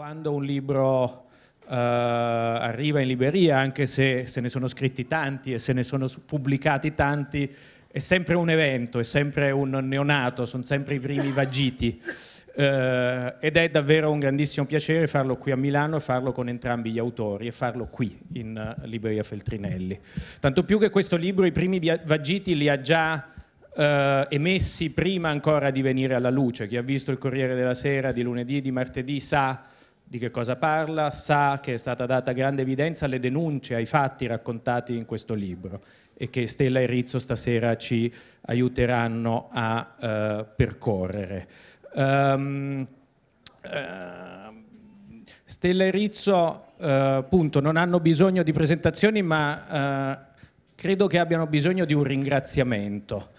quando un libro uh, arriva in libreria, anche se se ne sono scritti tanti e se ne sono pubblicati tanti, è sempre un evento, è sempre un neonato, sono sempre i primi vagiti. Uh, ed è davvero un grandissimo piacere farlo qui a Milano e farlo con entrambi gli autori e farlo qui in uh, Libreria Feltrinelli. Tanto più che questo libro i primi vagiti li ha già uh, emessi prima ancora di venire alla luce. Chi ha visto il Corriere della Sera di lunedì e di martedì sa di che cosa parla, sa che è stata data grande evidenza alle denunce, ai fatti raccontati in questo libro e che Stella e Rizzo stasera ci aiuteranno a uh, percorrere. Um, uh, Stella e Rizzo uh, appunto non hanno bisogno di presentazioni ma credo che abbiano bisogno di un ringraziamento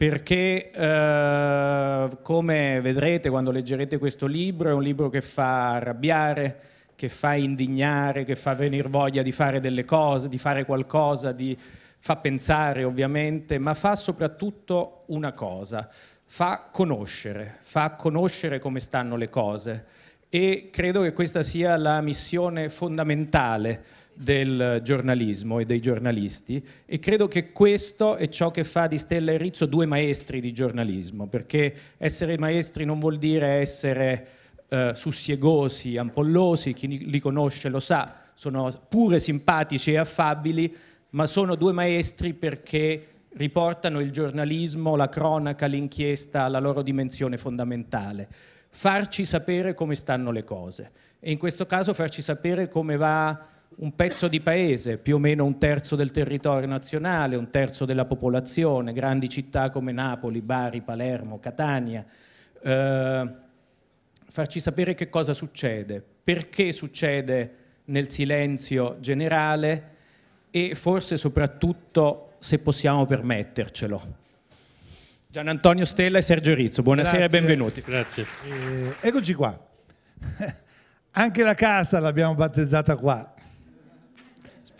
perché eh, come vedrete quando leggerete questo libro è un libro che fa arrabbiare, che fa indignare, che fa venire voglia di fare delle cose, di fare qualcosa, di, fa pensare ovviamente, ma fa soprattutto una cosa, fa conoscere, fa conoscere come stanno le cose. E credo che questa sia la missione fondamentale del giornalismo e dei giornalisti e credo che questo è ciò che fa di Stella e Rizzo due maestri di giornalismo, perché essere maestri non vuol dire essere eh, sussiegosi, ampollosi, chi li conosce lo sa, sono pure simpatici e affabili, ma sono due maestri perché riportano il giornalismo, la cronaca, l'inchiesta alla loro dimensione fondamentale, farci sapere come stanno le cose. E in questo caso farci sapere come va un pezzo di paese, più o meno un terzo del territorio nazionale, un terzo della popolazione, grandi città come Napoli, Bari, Palermo, Catania, eh, farci sapere che cosa succede, perché succede nel silenzio generale e forse soprattutto se possiamo permettercelo. Gian Antonio Stella e Sergio Rizzo, buonasera Grazie. e benvenuti. Grazie. Eh, eccoci qua. Anche la casta l'abbiamo battezzata qua.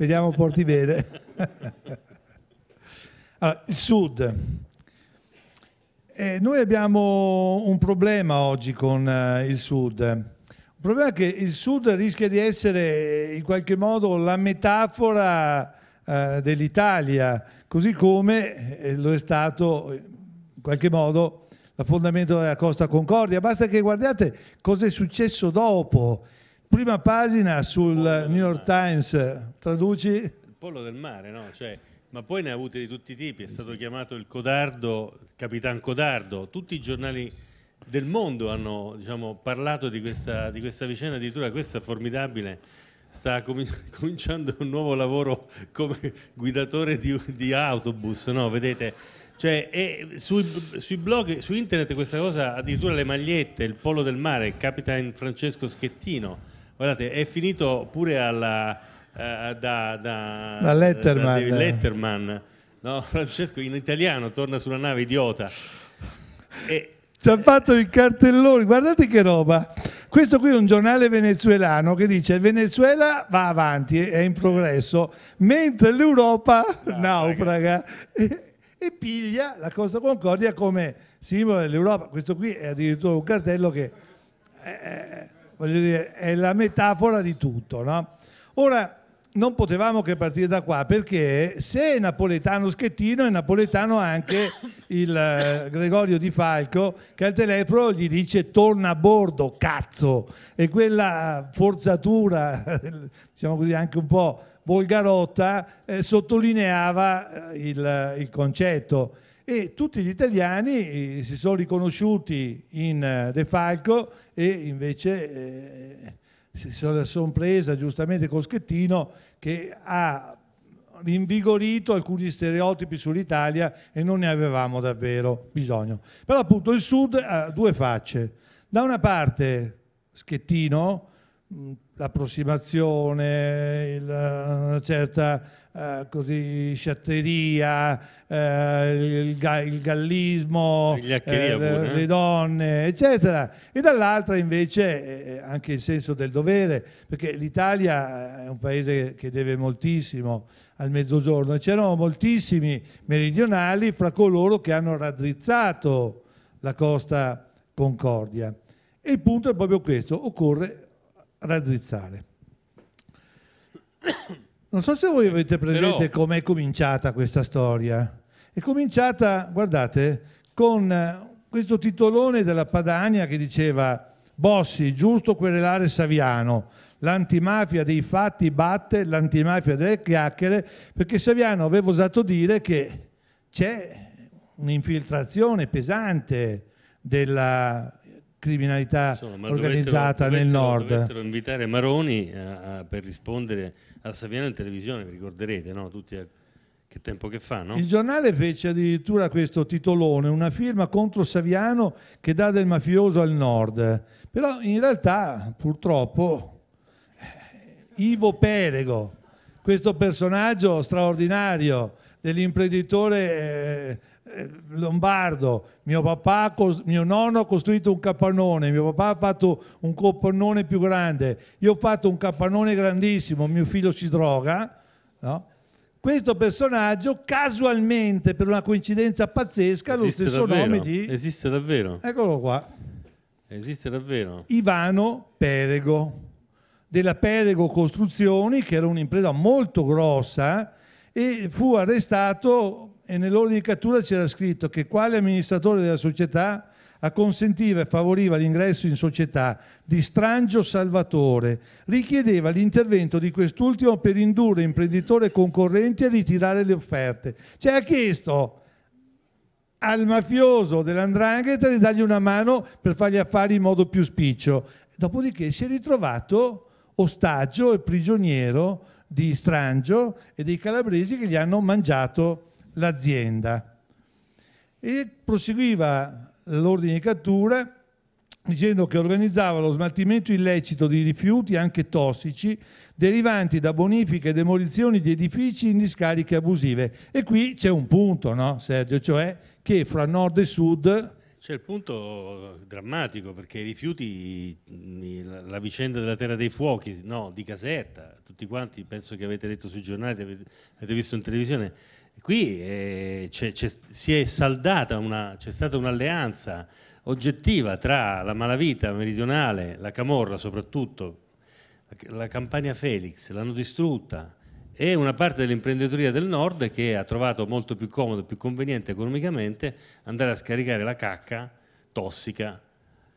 Speriamo porti bene. allora, il Sud. Eh, noi abbiamo un problema oggi con eh, il Sud. Un problema è che il Sud rischia di essere in qualche modo la metafora eh, dell'Italia, così come eh, lo è stato in qualche modo la fondamento della Costa Concordia. Basta che guardiate cosa è successo dopo Prima pagina sul New York Times, traduci? Il pollo del mare, no? Cioè, ma poi ne ha avute di tutti i tipi, è stato chiamato il Codardo, il Capitan Codardo, tutti i giornali del mondo hanno diciamo, parlato di questa, di questa vicenda, addirittura questa è formidabile, sta cominciando un nuovo lavoro come guidatore di, di autobus, no? Vedete? Cioè, sui, sui, blog, su internet questa cosa, addirittura le magliette, il polo del mare, Capitan Francesco Schettino, Guardate, è finito pure alla, uh, da, da, da, Letterman. Da Letterman. No, Francesco in italiano torna sulla nave idiota. E... Ci ha fatto il cartellone, guardate che roba. Questo qui è un giornale venezuelano che dice il Venezuela va avanti, è in progresso, mentre l'Europa no, naufraga e, e, piglia la Costa Concordia come simbolo dell'Europa. Questo qui è addirittura un cartello che... È, voglio dire, è la metafora di tutto. No? Ora, non potevamo che partire da qua perché se è napoletano Schettino è napoletano anche il eh, Gregorio Di Falco che al telefono gli dice torna a bordo cazzo e quella forzatura diciamo così anche un po' volgarotta eh, sottolineava eh, il, il concetto e tutti gli italiani eh, si sono riconosciuti in eh, De Falco e invece eh, si sono presa giustamente con Schettino che ha rinvigorito alcuni stereotipi sull'Italia e non ne avevamo davvero bisogno. Però appunto il Sud ha due facce. Da una parte Schettino, l'approssimazione, una certa eh, così, sciatteria, eh, il, ga, il, gallismo, eh, le, le, donne, eccetera. E dall'altra invece eh, anche il senso del dovere, perché l'Italia è un paese che deve moltissimo al mezzogiorno e c'erano moltissimi meridionali fra coloro che hanno raddrizzato la costa Concordia. E il punto è proprio questo, occorre raddrizzare. Non so se voi avete presente Però... com'è cominciata questa storia. È cominciata, guardate, con eh, questo titolone della Padania che diceva Bossi, giusto querelare Saviano, l'antimafia dei fatti batte l'antimafia delle chiacchiere, perché Saviano aveva osato dire che c'è un'infiltrazione pesante della criminalità Insomma, organizzata dovettero, nel nord. Dovettero invitare Maroni a, a, per rispondere a Saviano in televisione, vi ricorderete, no? Tutti a, che tempo che fa, no? Il giornale fece addirittura questo titolone, una firma contro Saviano che dà del mafioso al nord. Però in realtà, purtroppo, eh, Ivo Perego, questo personaggio straordinario dell'imprenditore eh, eh, lombardo, mio, papà, mio nonno ha costruito un capannone, mio papà ha fatto un capannone più grande, io ho fatto un capannone grandissimo, mio figlio si droga, no? questo personaggio casualmente, per una coincidenza pazzesca, ha lo stesso davvero? nome di... Esiste davvero? Eccolo qua. Esiste davvero? Ivano Perego, della Perego Costruzioni, che era un'impresa molto grossa, e fu arrestato e nell'ordine di cattura c'era scritto che quale amministratore della società acconsentiva e favoriva l'ingresso in società di Strangio Salvatore, richiedeva l'intervento di quest'ultimo per indurre imprenditori e concorrenti a ritirare le offerte. Cioè ha chiesto al mafioso dell'andrangheta di dargli una mano per fargli affari in modo più spiccio. Dopodiché si è ritrovato ostaggio e prigioniero di Strangio e dei calabresi che gli hanno mangiato l'azienda. E proseguiva l'ordine di cattura dicendo che organizzava lo smaltimento illecito di rifiuti anche tossici derivanti da bonifiche e demolizioni di edifici in discariche abusive. E qui c'è un punto, no, Sergio? Cioè che fra nord e sud c'è il punto drammatico perché i rifiuti, la vicenda della Terra dei Fuochi, no, di Caserta, tutti quanti penso che avete letto sui giornali, avete, visto in televisione, Qui eh, c'è, c'è, si è saldata una, c'è stata un'alleanza oggettiva tra la malavita meridionale, la Camorra soprattutto, la campagna Felix, l'hanno distrutta, e una parte dell'imprenditoria del nord che ha trovato molto più comodo più conveniente economicamente andare a scaricare la cacca tossica,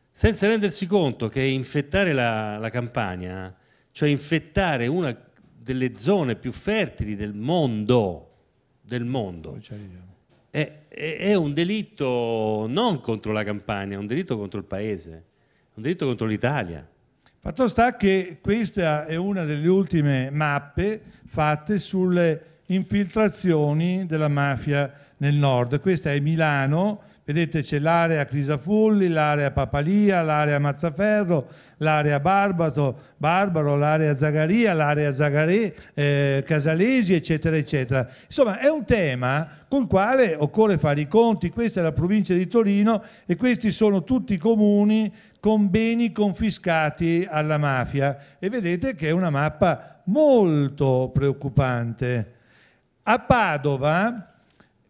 senza rendersi conto che infettare la, la campagna, cioè infettare una delle zone più fertili del mondo, del mondo. È, è, è, un delitto non contro la campagna, è un delitto contro il paese, è un delitto contro l'Italia. Fatto sta che questa è una delle ultime mappe fatte sulle infiltrazioni della mafia nel nord. Questa è Milano, Vedete c'è l'area Crisafulli, l'area Papalia, l'area Mazzaferro, l'area Barbato, Barbaro, l'area Zagaria, l'area Zagarè, eh, Casalesi, eccetera, eccetera. Insomma, è un tema col quale occorre fare i conti. Questa è la provincia di Torino e questi sono tutti i comuni con beni confiscati alla mafia. E vedete che è una mappa molto preoccupante. A Padova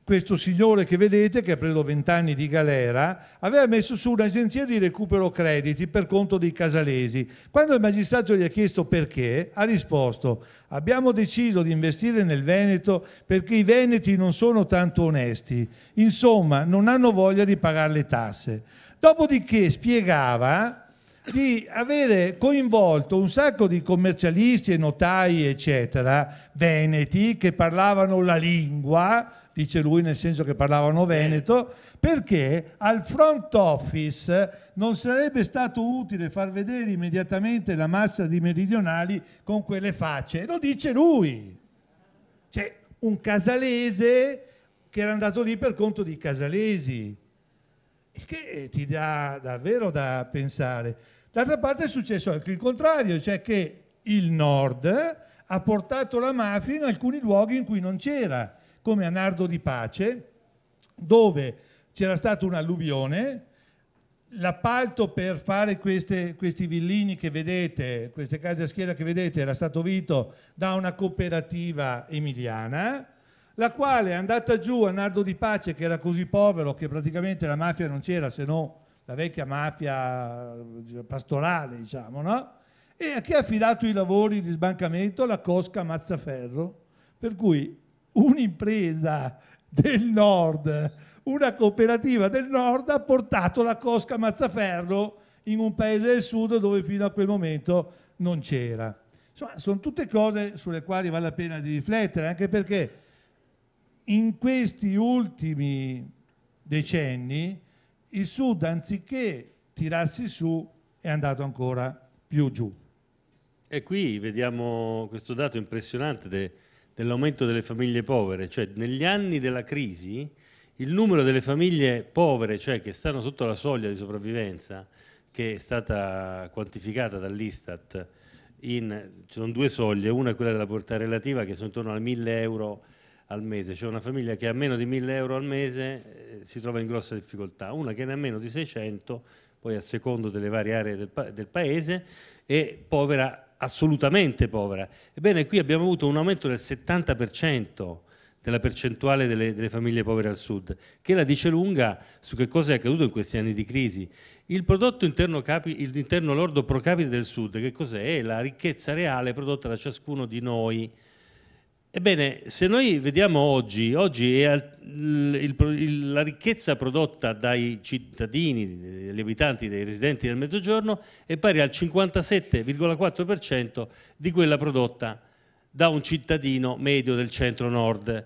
questo signore che vedete, che ha preso 20 anni di galera, aveva messo su un'agenzia di recupero crediti per conto dei casalesi. Quando il magistrato gli ha chiesto perché, ha risposto abbiamo deciso di investire nel Veneto perché i veneti non sono tanto onesti, insomma non hanno voglia di pagare le tasse. Dopodiché spiegava di avere coinvolto un sacco di commercialisti e notai, eccetera, veneti, che parlavano la lingua, dice lui nel senso che parlavano veneto, perché al front office non sarebbe stato utile far vedere immediatamente la massa di meridionali con quelle facce. Lo dice lui. C'è un casalese che era andato lì per conto di casalesi, il che ti dà davvero da pensare. D'altra parte è successo anche il contrario, cioè che il nord ha portato la mafia in alcuni luoghi in cui non c'era come a Nardo di Pace, dove c'era stata un'alluvione, l'appalto per fare queste, questi villini che vedete, queste case a schiera che vedete, era stato vinto da una cooperativa emiliana, la quale è andata giù a Nardo di Pace, che era così povero che praticamente la mafia non c'era, se no la vecchia mafia pastorale, diciamo, no? E a chi ha affidato i lavori di sbancamento? La Cosca Mazzaferro. Per cui un'impresa del nord, una cooperativa del nord ha portato la Cosca Mazzaferro in un paese del sud dove fino a quel momento non c'era. Insomma, sono tutte cose sulle quali vale la pena di riflettere, anche perché in questi ultimi decenni il Sud, anziché tirarsi su, è andato ancora più giù. E qui vediamo questo dato impressionante dell'aumento delle famiglie povere, cioè negli anni della crisi il numero delle famiglie povere, cioè che stanno sotto la soglia di sopravvivenza, che è stata quantificata dall'Istat, in, ci sono due soglie, una è quella della portata relativa che sono intorno a 1000 euro al mese, cioè una famiglia che ha meno di 1000 euro al mese eh, si trova in grossa difficoltà, una che ne ha meno di 600, poi a secondo delle varie aree del, pa- del paese, è povera, assolutamente povera. Ebbene, qui abbiamo avuto un aumento del 70% della percentuale delle, delle, famiglie povere al sud, che la dice lunga su che cosa è accaduto in questi anni di crisi. Il prodotto interno, capi, il interno lordo pro capite del sud, che cos'è? È la ricchezza reale prodotta da ciascuno di noi. Ebbene, se noi vediamo oggi, oggi il, il, il, la ricchezza prodotta dai cittadini, dagli abitanti, dai residenti del Mezzogiorno è pari al 57,4% di quella prodotta da un cittadino medio del centro-nord,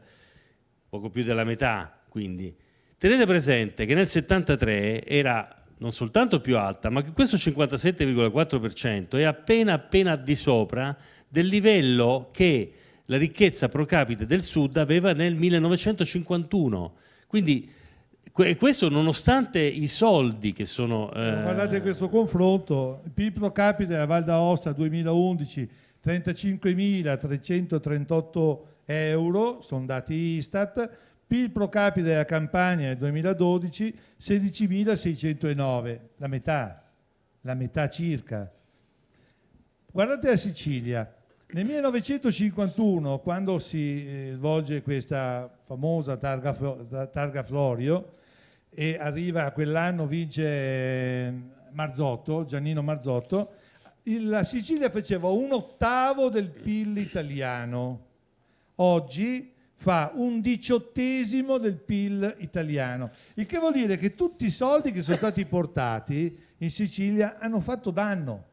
poco più della metà quindi. Tenete presente che nel 73 era non soltanto più alta, ma che questo 57,4% è appena appena di sopra del livello che la ricchezza pro capite del sud aveva nel 1951. Quindi questo nonostante i soldi che sono... Eh... Guardate questo confronto, il PIL pro capite della Val d'Aosta 2011 35.338 euro, sono dati Istat, PIL pro capite della Campania nel 2012 16.609, la metà, la metà circa. Guardate la Sicilia, nel 1951, quando si eh, svolge questa famosa targa, targa Florio e arriva quell'anno vince eh, Marzotto, Giannino Marzotto, la Sicilia faceva un ottavo del PIL italiano, oggi fa un diciottesimo del PIL italiano, il che vuol dire che tutti i soldi che sono stati portati in Sicilia hanno fatto danno,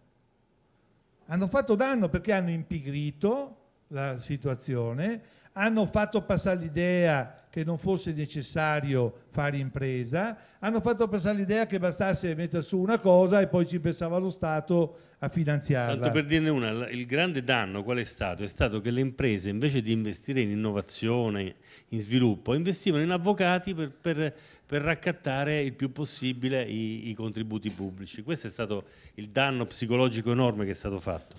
hanno fatto danno perché hanno impigrito la situazione, hanno fatto passare l'idea che non fosse necessario fare impresa, hanno fatto passare l'idea che bastasse mettere su una cosa e poi ci pensava lo Stato a finanziarla. Tanto per dirne una, il grande danno qual è stato? È stato che le imprese invece di investire in innovazione, in sviluppo, investivano in avvocati per, per, per raccattare il più possibile i, i contributi pubblici. Questo è stato il danno psicologico enorme che è stato fatto.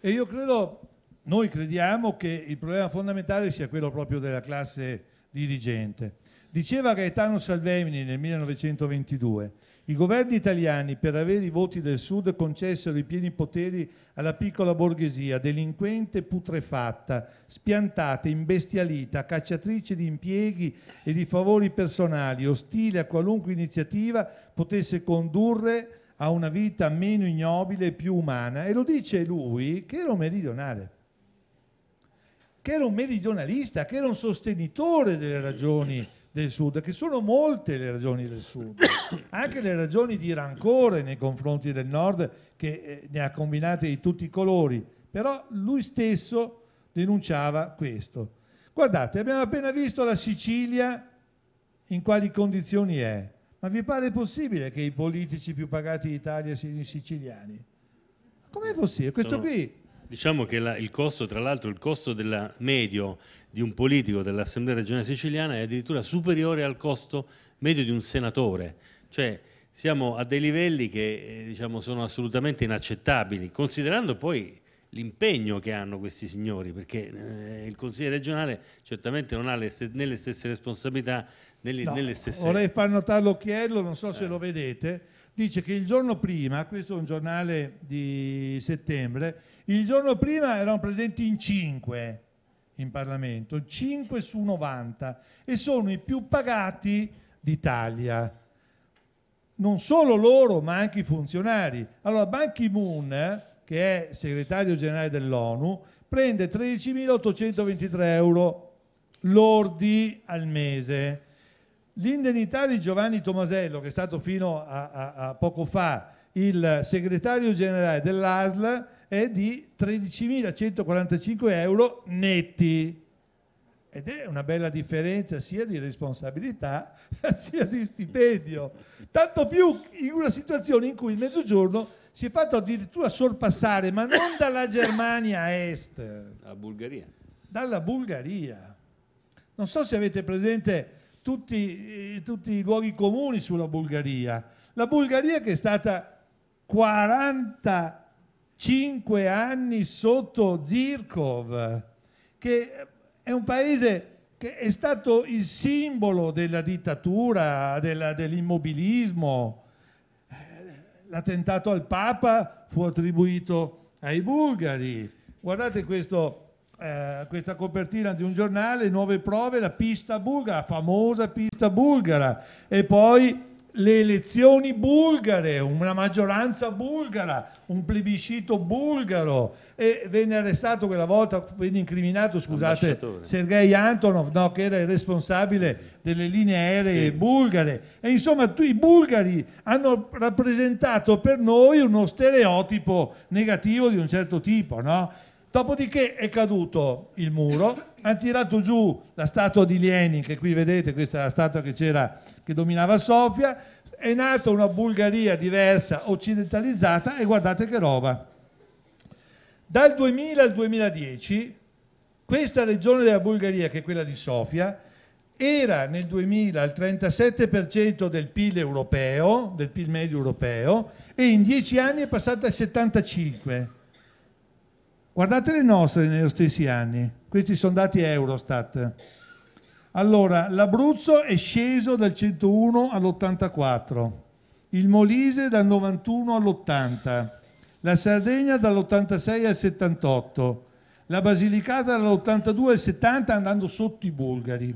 E io credo, noi crediamo che il problema fondamentale sia quello proprio della classe dirigente. Diceva Gaetano Salvemini nel 1922, i governi italiani per avere i voti del Sud concessero i pieni poteri alla piccola borghesia, delinquente putrefatta, spiantata, imbestialita, cacciatrice di impieghi e di favori personali, ostile a qualunque iniziativa potesse condurre a una vita meno ignobile e più umana. E lo dice lui che era un meridionale che era un meridionalista, che era un sostenitore delle ragioni del Sud, che sono molte le ragioni del Sud, anche le ragioni di rancore nei confronti del Nord, che eh, ne ha combinate di tutti i colori, però lui stesso denunciava questo. Guardate, abbiamo appena visto la Sicilia in quali condizioni è, ma vi pare possibile che i politici più pagati d'Italia siano i siciliani? Com'è possibile? Questo Sono... qui Diciamo che la, il costo, tra l'altro, il costo della, medio di un politico dell'Assemblea regionale siciliana è addirittura superiore al costo medio di un senatore. Cioè siamo a dei livelli che eh, diciamo, sono assolutamente inaccettabili, considerando poi l'impegno che hanno questi signori, perché eh, il Consiglio regionale certamente non ha le st- né le stesse responsabilità né, li- no, né le stesse... Vorrei far notare l'occhiello, non so se eh. lo vedete, dice che il giorno prima, questo è un giornale di settembre, il giorno prima erano presenti in 5 in Parlamento, 5 su 90 e sono i più pagati d'Italia. Non solo loro, ma anche i funzionari. Allora Ban Ki-moon, che è segretario generale dell'ONU, prende 13.823 euro lordi al mese. L'indennità di Giovanni Tomasello, che è stato fino a, a, a poco fa il segretario generale dell'ASL, è di 13.145 euro netti. Ed è una bella differenza sia di responsabilità sia di stipendio. Tanto più in una situazione in cui il mezzogiorno si è fatto addirittura sorpassare, ma non dalla Germania est. Dalla Bulgaria. Dalla Bulgaria. Non so se avete presente tutti, eh, tutti i luoghi comuni sulla Bulgaria. La Bulgaria che è stata 45 anni sotto Zirkov, che è un paese che è stato il simbolo della dittatura, dell'immobilismo. L'attentato al Papa fu attribuito ai bulgari. Guardate questo, eh, questa copertina di un giornale, nuove prove, la pista bulgara, la famosa pista bulgara. E poi le elezioni bulgare, una maggioranza bulgara, un plebiscito bulgaro e venne arrestato quella volta, venne incriminato, scusate, Sergei Antonov, no, che era il responsabile delle linee aeree sì. bulgare. E insomma tu, i bulgari hanno rappresentato per noi uno stereotipo negativo di un certo tipo, no? Dopodiché è caduto il muro, hanno tirato giù la statua di Lenin, che qui vedete, questa è la statua che, che dominava Sofia, è nata una Bulgaria diversa, occidentalizzata e guardate che roba. Dal 2000 al 2010 questa regione della Bulgaria, che è quella di Sofia, era nel 2000 al 37% del PIL europeo, del PIL medio europeo, e in dieci anni è passata al 75%. Guardate le nostre negli stessi anni, questi sono dati Eurostat. Allora, l'Abruzzo è sceso dal 101 all'84, il Molise dal 91 all'80, la Sardegna dall'86 al 78, la Basilicata dall'82 al 70 andando sotto i bulgari,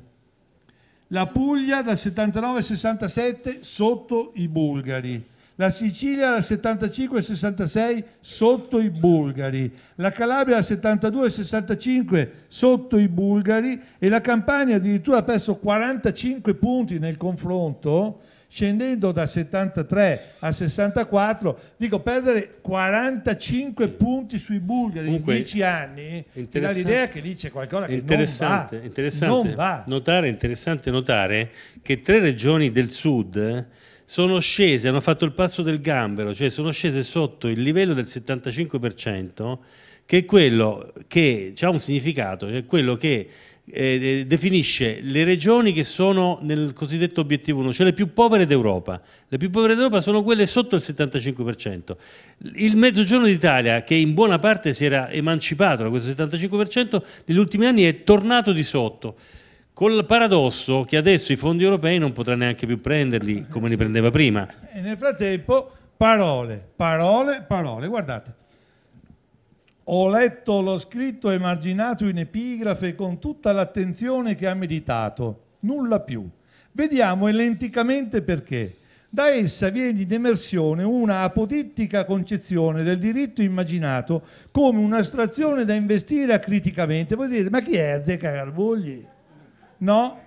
la Puglia dal 79 al 67 sotto i bulgari, la Sicilia dal 75 al 66 sotto i bulgari, la Calabria dal 72 al 65 sotto i bulgari. E la Campania addirittura ha perso 45 punti nel confronto, scendendo da 73 a 64, dico perdere 45 punti sui bulgari Comunque, in 10 anni, mi dà l'idea che lì c'è qualcosa che interessante, non va. Interessante, non va. Notare, interessante notare che tre regioni del sud sono scese, hanno fatto il passo del gambero, cioè sono scese sotto il livello del 75%, che è quello che ha un significato, è quello che eh, definisce le regioni che sono nel cosiddetto obiettivo 1, cioè le più povere d'Europa. Le più povere d'Europa sono quelle sotto il 75%. Il mezzogiorno d'Italia, che in buona parte si era emancipato da questo 75%, negli ultimi anni è tornato di sotto. Col paradosso che adesso i fondi europei non potrà neanche più prenderli come li prendeva prima. E nel frattempo parole, parole, parole. Guardate, ho letto lo scritto emarginato in epigrafe con tutta l'attenzione che ha meditato, nulla più. Vediamo elenticamente perché. Da essa viene in emersione una apodittica concezione del diritto immaginato come un'astrazione da investire acriticamente. Voi dite, ma chi è Azzecca Garbugli? No,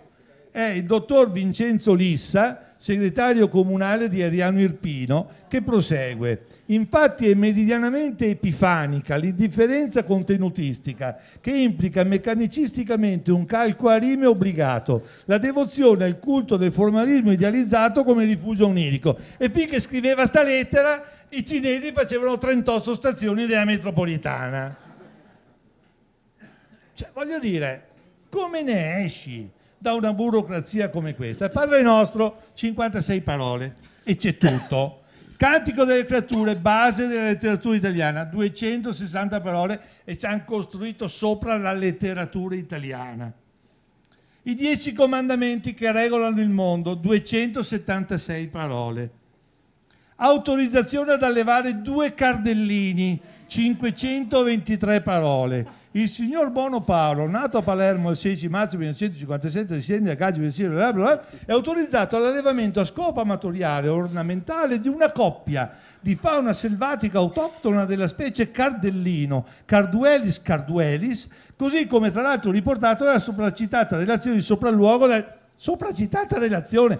è il dottor Vincenzo Lissa, segretario comunale di Ariano Irpino, che prosegue. Infatti è meridianamente epifanica l'indifferenza contenutistica che implica meccanicisticamente un calco a rime obbligato, la devozione al culto del formalismo idealizzato come rifugio onirico. E finché scriveva sta lettera i cinesi facevano 38 stazioni della metropolitana. Cioè, voglio dire, come ne esci da una burocrazia come questa? Il Padre nostro, 56 parole e c'è tutto. Cantico delle creature, base della letteratura italiana, 260 parole e ci hanno costruito sopra la letteratura italiana. I dieci comandamenti che regolano il mondo, 276 parole. Autorizzazione ad allevare due cardellini, 523 parole il signor Bono Paolo, nato a Palermo il 16 marzo 1957, residente a Gaggio bla è autorizzato all'allevamento a scopo amatoriale ornamentale di una coppia di fauna selvatica autoctona della specie Cardellino, Carduelis carduelis, così come tra l'altro riportato nella sopracitata relazione di sopralluogo del sopracitata relazione.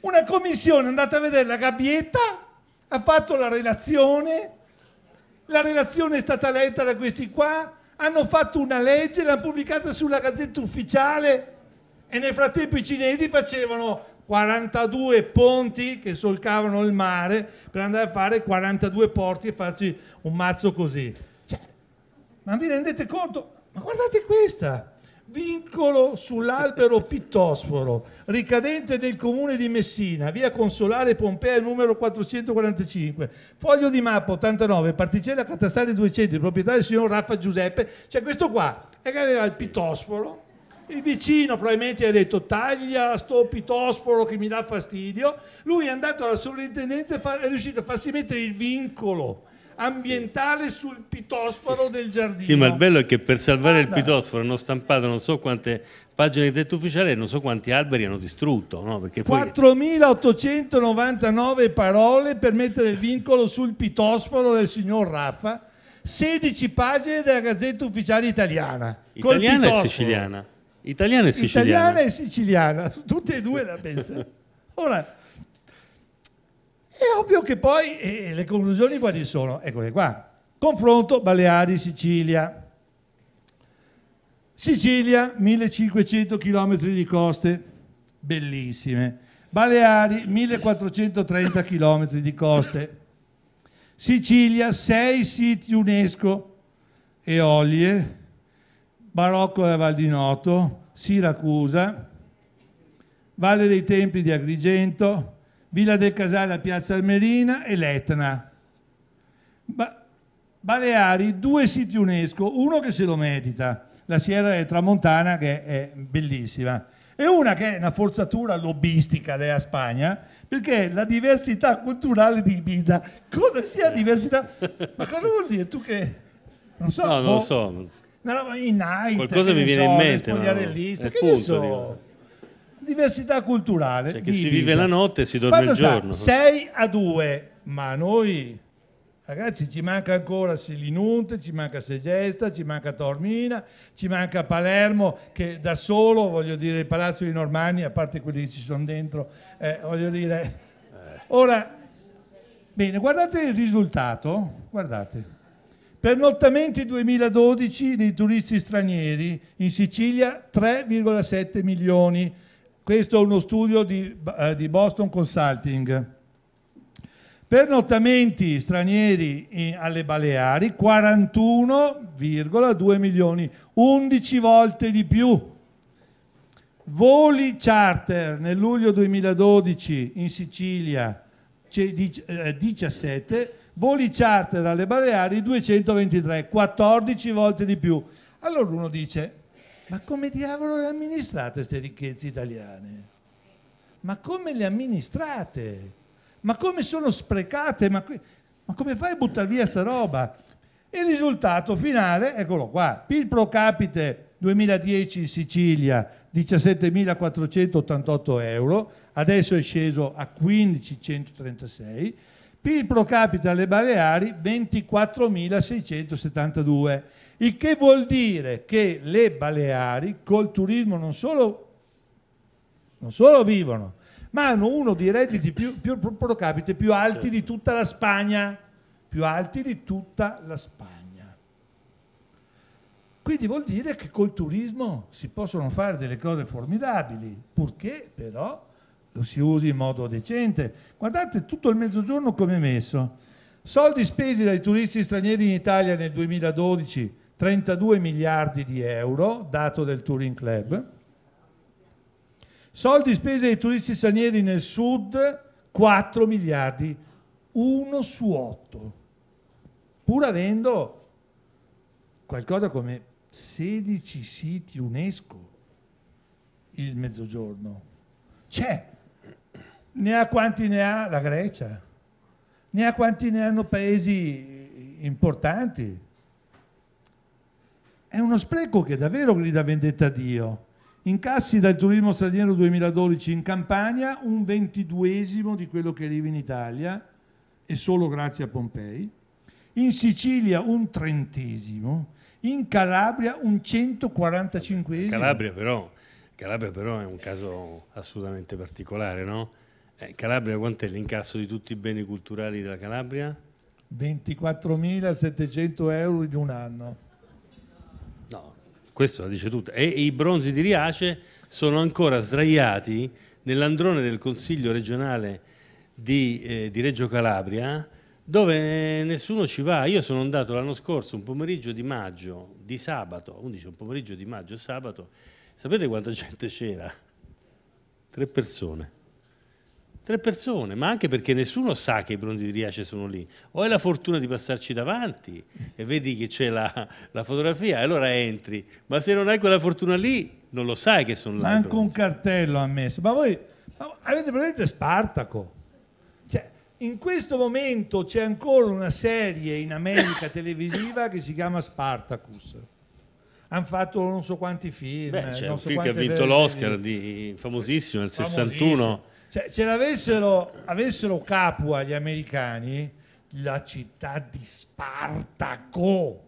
Una commissione è andata a vedere la gabbietta, ha fatto la relazione, la relazione è stata letta da questi qua, hanno fatto una legge, l'hanno pubblicata sulla gazzetta ufficiale e nel frattempo i cinesi facevano 42 ponti che solcavano il mare per andare a fare 42 porti e farci un mazzo così. Cioè, ma vi rendete conto? Ma guardate questa! Vincolo sull'albero pittosforo, ricadente del comune di Messina, via Consolare Pompea numero 445, foglio di mappa 89, particella catastale 200, proprietà del signor Raffa Giuseppe. Cioè questo qua è che aveva il pittosforo, il vicino probabilmente ha detto taglia sto pitosforo che mi dà fastidio, lui è andato alla sovrintendenza e è riuscito a farsi mettere il vincolo ambientale sul pitosforo del giardino. Sì, ma il bello è che per salvare Guarda. il pitosforo hanno stampato non so quante pagine di tetto ufficiale e non so quanti alberi hanno distrutto. No? Poi... 4.899 parole per mettere il vincolo sul pitosforo del signor Raffa, 16 pagine della Gazzetta Ufficiale Italiana. Italiana e siciliana. Italiana e siciliana. Italiana e siciliana, tutte e due la pensa. Ora, è ovvio che poi eh, le conclusioni quali sono? Eccole qua. Confronto Baleari-Sicilia. Sicilia, 1500 km di coste, bellissime. Baleari, 1430 km di coste. Sicilia, 6 siti UNESCO, Eolie, Barocco della Val di Noto, Siracusa, Valle dei Templi di Agrigento, Villa del Casale a Piazza Almerina e l'Etna. Ba- Baleari, due siti UNESCO, uno che se lo medita, la Sierra Tramontana che è bellissima, e una che è una forzatura lobbistica della Spagna, perché la diversità culturale di Ibiza, cosa sia diversità? Ma cosa vuol dire? Tu che... Non so. No, non lo boh, so. Una roba in night, qualcosa mi viene so, in mente. Ma... Che punto, so? Diversità culturale. Cioè che si vive la notte e si dorme Quanto il giorno. 6 a 2, ma noi ragazzi ci manca ancora Selinunte, ci manca Segesta, ci manca Tormina, ci manca Palermo che da solo, voglio dire, il Palazzo di Normanni, a parte quelli che ci sono dentro, eh, voglio dire... Ora, bene, guardate il risultato, guardate. Pernottamenti 2012 dei turisti stranieri in Sicilia 3,7 milioni, questo è uno studio di, eh, di Boston Consulting. Pernottamenti stranieri in, alle Baleari 41,2 milioni, 11 volte di più. Voli charter nel luglio 2012 in Sicilia 17, eh, voli charter alle Baleari 223, 14 volte di più. Allora uno dice, ma come diavolo le amministrate queste ricchezze italiane? Ma come le amministrate? Ma come sono sprecate? Ma, qui, ma come fai a buttare via sta roba? Il risultato finale, eccolo qua, PIL pro capite 2010 in Sicilia 17.488 euro, adesso è sceso a 15.136, PIL pro capite alle Baleari 24.672 il che vuol dire che le Baleari col turismo non solo, non solo vivono, ma hanno uno dei redditi più, più pro capite più alti di tutta la Spagna, più alti di tutta la Spagna. Quindi vuol dire che col turismo si possono fare delle cose formidabili, purché però lo si usi in modo decente. Guardate tutto il mezzogiorno come messo. Soldi spesi dai turisti stranieri in Italia nel 2012 32 miliardi di euro, dato del Touring Club. Soldi spesi ai turisti stranieri nel sud, 4 miliardi, 1 su 8. Pur avendo qualcosa come 16 siti UNESCO il mezzogiorno. C'è. Ne ha quanti ne ha la Grecia? Ne ha quanti ne hanno paesi importanti? È uno spreco che davvero grida vendetta a Dio. Incassi dal turismo straniero 2012 in Campania un ventiduesimo di quello che arriva in Italia e solo grazie a Pompei. In Sicilia un trentesimo. In Calabria un 145esimo. Calabria però, Calabria però è un caso assolutamente particolare, no? Eh, Calabria quant'è l'incasso di tutti i beni culturali della Calabria? 24.700 euro in un anno. Questo la dice tutta. E i bronzi di Riace sono ancora sdraiati nell'androne del Consiglio regionale di, eh, di, Reggio Calabria, dove nessuno ci va. Io sono andato l'anno scorso, un pomeriggio di maggio, di sabato, 11, un pomeriggio di maggio e sabato. Sapete quanta gente c'era? Tre persone. Tre persone, ma anche perché nessuno sa che i bronzi di Riace sono lì. O hai la fortuna di passarci davanti e vedi che c'è la, la fotografia allora entri. Ma se non hai quella fortuna lì, non lo sai che sono là. Manco un cartello ha messo. Ma voi ma avete presente Spartaco? Cioè, in questo momento c'è ancora una serie in America televisiva che si chiama Spartacus. Hanno fatto non so quanti film. Beh, c'è un so film che ha vinto l'Oscar, di, famosissimo, nel 61 cioè, se l'avessero avessero Capua gli americani, la città di Spartaco,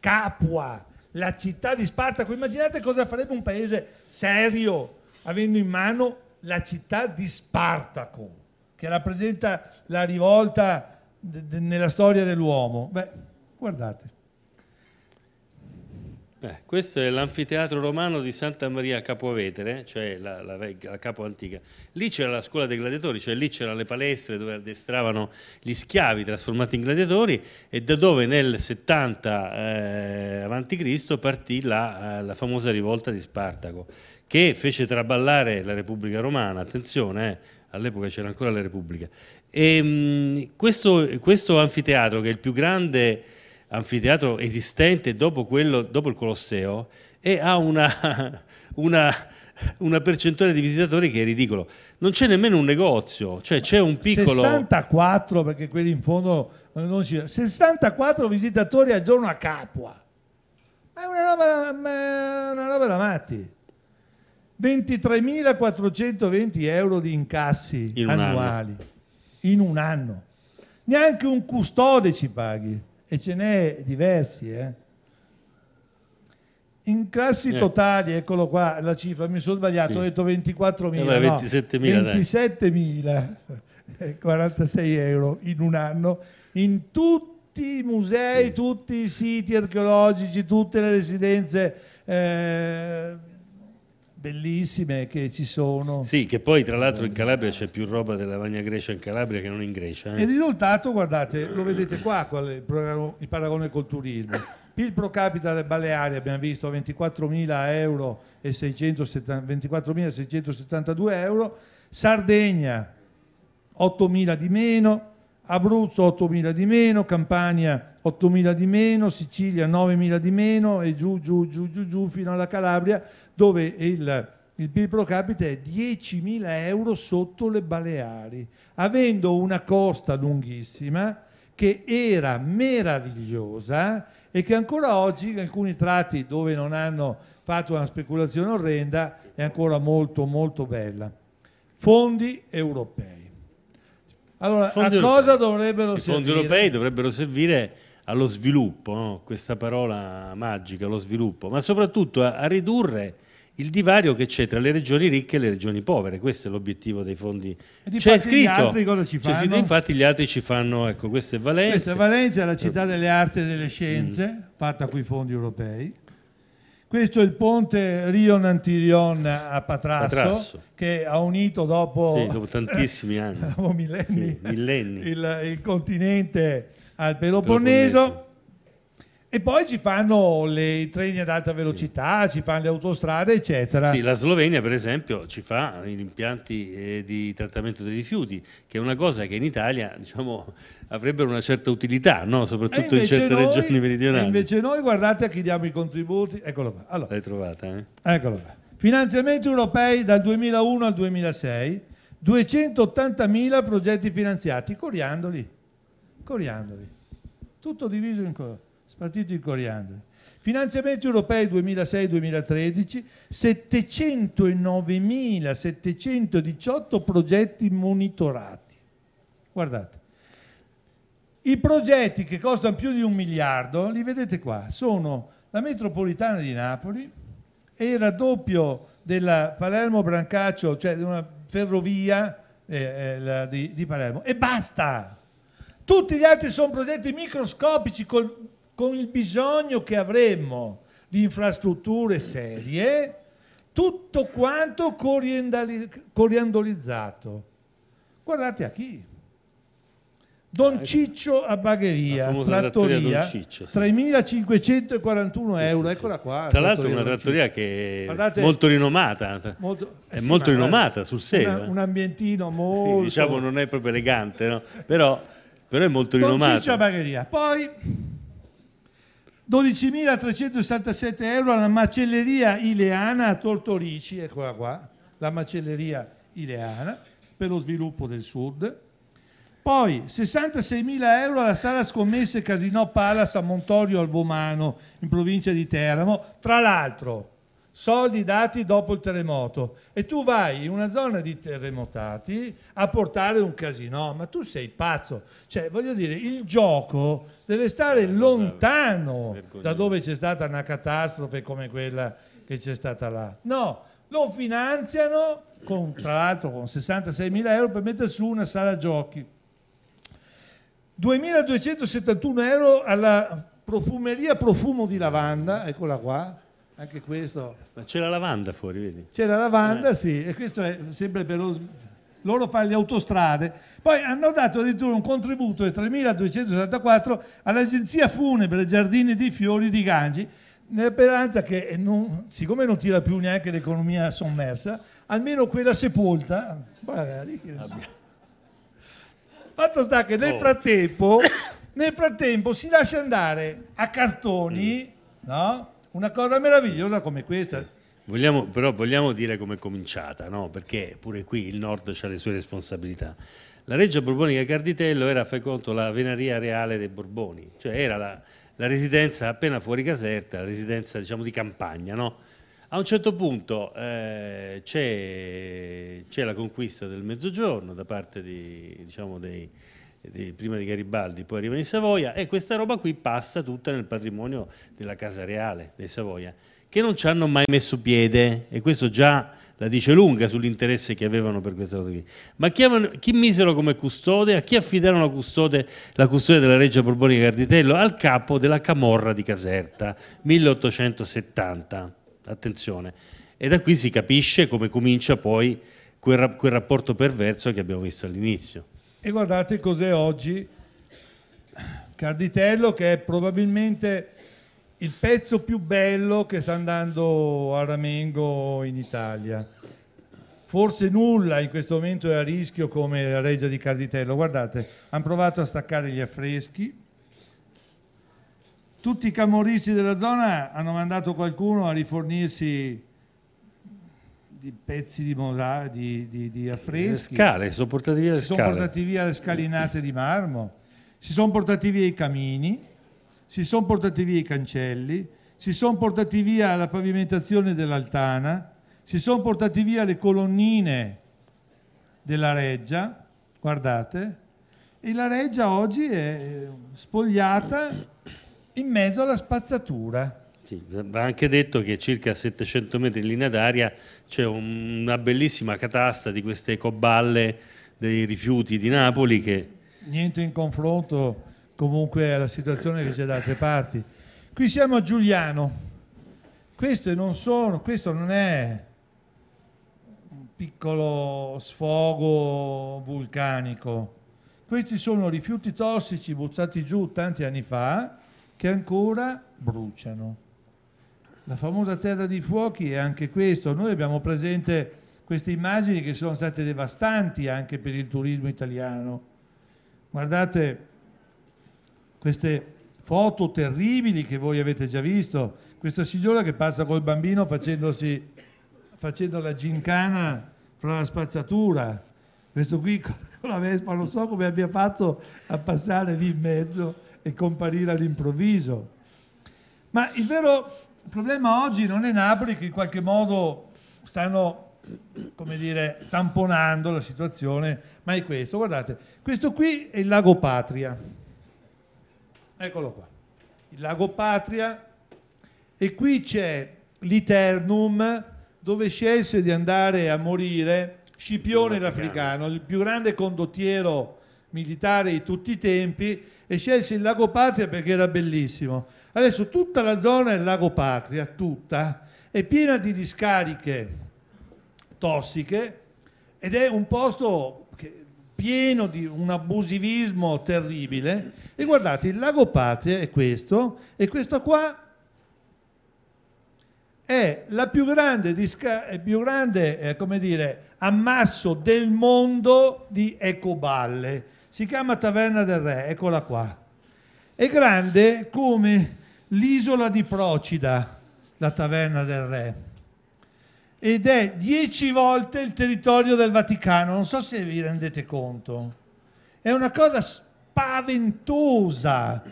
Capua, la città di Spartaco, immaginate cosa farebbe un paese serio avendo in mano la città di Spartaco, che rappresenta la rivolta nella storia dell'uomo. Beh, guardate. Eh, questo è l'anfiteatro romano di Santa Maria Capovetere, cioè la, la, la, capo antica. Lì c'era la scuola dei gladiatori, cioè lì c'erano le palestre dove addestravano gli schiavi trasformati in gladiatori e da dove nel 70 eh, a.C. partì la, eh, la, famosa rivolta di Spartaco, che fece traballare la Repubblica Romana. Attenzione, eh, all'epoca c'era ancora la Repubblica. E, mh, mm, questo, questo anfiteatro, che è il più grande anfiteatro esistente dopo, quello, dopo il Colosseo e ha una, una, una, percentuale di visitatori che è ridicolo. Non c'è nemmeno un negozio, cioè c'è un piccolo... 64 perché quelli in fondo non si... 64 visitatori al giorno a Capua. È una roba, una roba da matti. 23.420 euro di incassi in annuali in un anno. Neanche un custode ci paghi e ce n'è diversi. Eh. In classi eh. totali, eccolo qua la cifra, mi sono sbagliato, sì. ho detto 24.000. Eh, 27.000. 27.000, 46 euro in un anno, in tutti i musei, sì. tutti i siti archeologici, tutte le residenze. Eh, bellissime che ci sono. Sì, che poi tra l'altro in Calabria c'è più roba della Vagna Grecia in Calabria che non in Grecia. Eh? Il risultato, guardate, lo vedete qua, il paragone col turismo. PIL pro capita delle Baleari abbiamo visto 24.000 euro e 24.672 euro, Sardegna 8.000 di meno, Abruzzo 8.000 di meno, Campania 8.000 di meno, Sicilia 9.000 di meno e giù, giù, giù, giù, giù fino alla Calabria dove il, il PIL pro capite è 10.000 euro sotto le Baleari, avendo una costa lunghissima che era meravigliosa e che ancora oggi in alcuni tratti dove non hanno fatto una speculazione orrenda è ancora molto molto bella. Fondi europei. Allora, fondi a cosa europei. dovrebbero I servire? I fondi europei dovrebbero servire allo sviluppo, no? questa parola magica, lo sviluppo, ma soprattutto a, a ridurre il divario che c'è tra le regioni ricche e le regioni povere. Questo è l'obiettivo dei fondi. C'è scritto, fanno? Scritto, infatti gli altri ci fanno, ecco, questa è Valencia. Questa è Valencia, la città delle arti e delle scienze, mm. fatta con i fondi europei. Questo è il ponte Rio-Nantirion a Patrasso, Patrasso, che ha unito dopo, sì, dopo tantissimi anni, dopo millenni, sì, millenni. Il, il, continente al Peloponneso. Peloponneso e poi ci fanno le, i treni ad alta velocità, sì. ci fanno le autostrade, eccetera. Sì, la Slovenia, per esempio, ci fa gli impianti eh, di trattamento dei rifiuti, che è una cosa che in Italia diciamo, avrebbero una certa utilità, no? soprattutto in certe noi, regioni meridionali. invece noi, guardate a chi diamo i contributi. Eccolo qua. Allora, L'hai trovata, eh? Eccolo qua. Finanziamenti europei dal 2001 al 2006, 280.000 progetti finanziati, coriandoli, coriandoli. Tutto diviso in spartito in coriandoli. Finanziamenti europei 2006-2013, 709.718 progetti monitorati. Guardate, i progetti che costano più di un miliardo, li vedete qua, sono la metropolitana di Napoli e il raddoppio della Palermo-Brancaccio, cioè di una ferrovia eh, eh, di, di, Palermo. E basta! Tutti gli altri sono progetti microscopici col, con il bisogno che avremmo di infrastrutture serie, tutto quanto coriandolizzato. Guardate a chi? Don ah, Ciccio a Bagheria, trattoria, Ciccio, sì. 3.541 euro, sì, sì, eccola qua. Tra l'altro una trattoria che è molto rinomata, molto, eh è molto rinomata sul serio. Una, un ambientino molto... diciamo non è proprio elegante, no? però, però, è molto Don rinomata. Don Ciccio a Bagheria. Poi 12.367 euro alla macelleria Ileana a Tortorici, eccola qua, la macelleria Ileana per lo sviluppo del sud. Poi 66.000 euro alla sala scommesse Casino Palace a Montorio al Vomano in provincia di Teramo. Tra l'altro, soldi dati dopo il terremoto e tu vai in una zona di terremotati a portare un casino, ma tu sei pazzo. Cioè, voglio dire, il gioco deve stare eh, lontano da dove c'è stata una catastrofe come quella che c'è stata là. No, lo finanziano con, tra l'altro con 66.000 euro per mettere su una sala giochi 2.271 euro alla profumeria profumo di lavanda, eccola qua, anche questo. Ma c'è la lavanda fuori, vedi? C'è la lavanda, eh. sì, e questo è sempre per lo... Loro fanno le autostrade. Poi hanno dato addirittura un contributo di 3.274 all'agenzia funebre Giardini dei Fiori di Gangi, nella speranza che, non, siccome non tira più neanche l'economia sommersa, almeno quella sepolta... Che... Fatto sta che nel oh. frattempo, nel frattempo si lascia andare a cartoni, mm. no? Una cosa meravigliosa come questa. Vogliamo, però vogliamo dire come è cominciata, no? perché pure qui il nord ha le sue responsabilità. La Reggia Borbonica Carditello era, fai conto, la venaria reale dei Borboni, cioè era la, la residenza appena fuori Caserta, la residenza diciamo, di campagna. No? A un certo punto eh, c'è, c'è, la conquista del mezzogiorno da parte di, diciamo dei, dei, prima di Garibaldi, poi arrivano in Savoia e questa roba qui passa tutta nel patrimonio della Casa Reale dei Savoia, che non ci hanno mai messo piede e questo già la dice lunga sull'interesse che avevano per questa cosa qui. Ma chi, avevano, chi misero come custode? A chi affidarono la custode, la custode della Reggia Borbonica Carditello? Al capo della Camorra di Caserta, 1870 attenzione. E da qui si capisce come comincia poi quel, quel rapporto perverso che abbiamo visto all'inizio. E guardate cos'è oggi Carditello, che è probabilmente il pezzo più bello che sta andando a Ramengo in Italia. Forse nulla in questo momento è a rischio come la Reggia di Carditello. Guardate, hanno provato a staccare gli affreschi, tutti i camorristi della zona hanno mandato qualcuno a rifornirsi di pezzi di, mosa, di, di, di affreschi. Le scale, sono portati via le si scale. sono portati via le scalinate di marmo, si sono portati via i camini, si sono portati via i cancelli, si sono portati via la pavimentazione dell'altana, si sono portati via le colonnine della reggia, guardate, e la reggia oggi è spogliata in mezzo alla spazzatura. Sì, va anche detto che circa a 700 metri in linea d'aria c'è una bellissima catasta di queste ecoballe dei rifiuti di Napoli che... Niente in confronto comunque alla situazione che c'è da altre parti. Qui siamo a Giuliano. Queste non sono, questo non è un piccolo sfogo vulcanico. Questi sono rifiuti tossici buttati giù tanti anni fa che ancora bruciano. La famosa terra dei fuochi è anche questo. Noi abbiamo presente queste immagini che sono state devastanti anche per il turismo italiano. Guardate queste foto terribili che voi avete già visto, questa signora che passa col bambino facendosi, facendo la gincana fra la spazzatura, questo qui con la Vespa non so come abbia fatto a passare lì in mezzo e comparire all'improvviso. Ma il vero problema oggi non è Napoli che in qualche modo stanno, come dire, tamponando la situazione, ma è questo. Guardate, questo qui è il lago Patria. Eccolo qua. Il lago Patria e qui c'è l'Iternum dove scelse di andare a morire Scipione l'Africano, il più grande condottiero militare di tutti i tempi, e scelse il lago Patria perché era bellissimo. Adesso tutta la zona del lago Patria, tutta, è piena di discariche tossiche ed è un posto pieno di un abusivismo terribile. E guardate, il lago Patria è questo, e questo qua è la più grande, disca- più grande eh, come dire, ammasso del mondo di ecoballe. Si chiama Taverna del Re, eccola qua. È grande come l'isola di Procida, la Taverna del Re. Ed è dieci volte il territorio del Vaticano, non so se vi rendete conto. È una cosa spaventosa.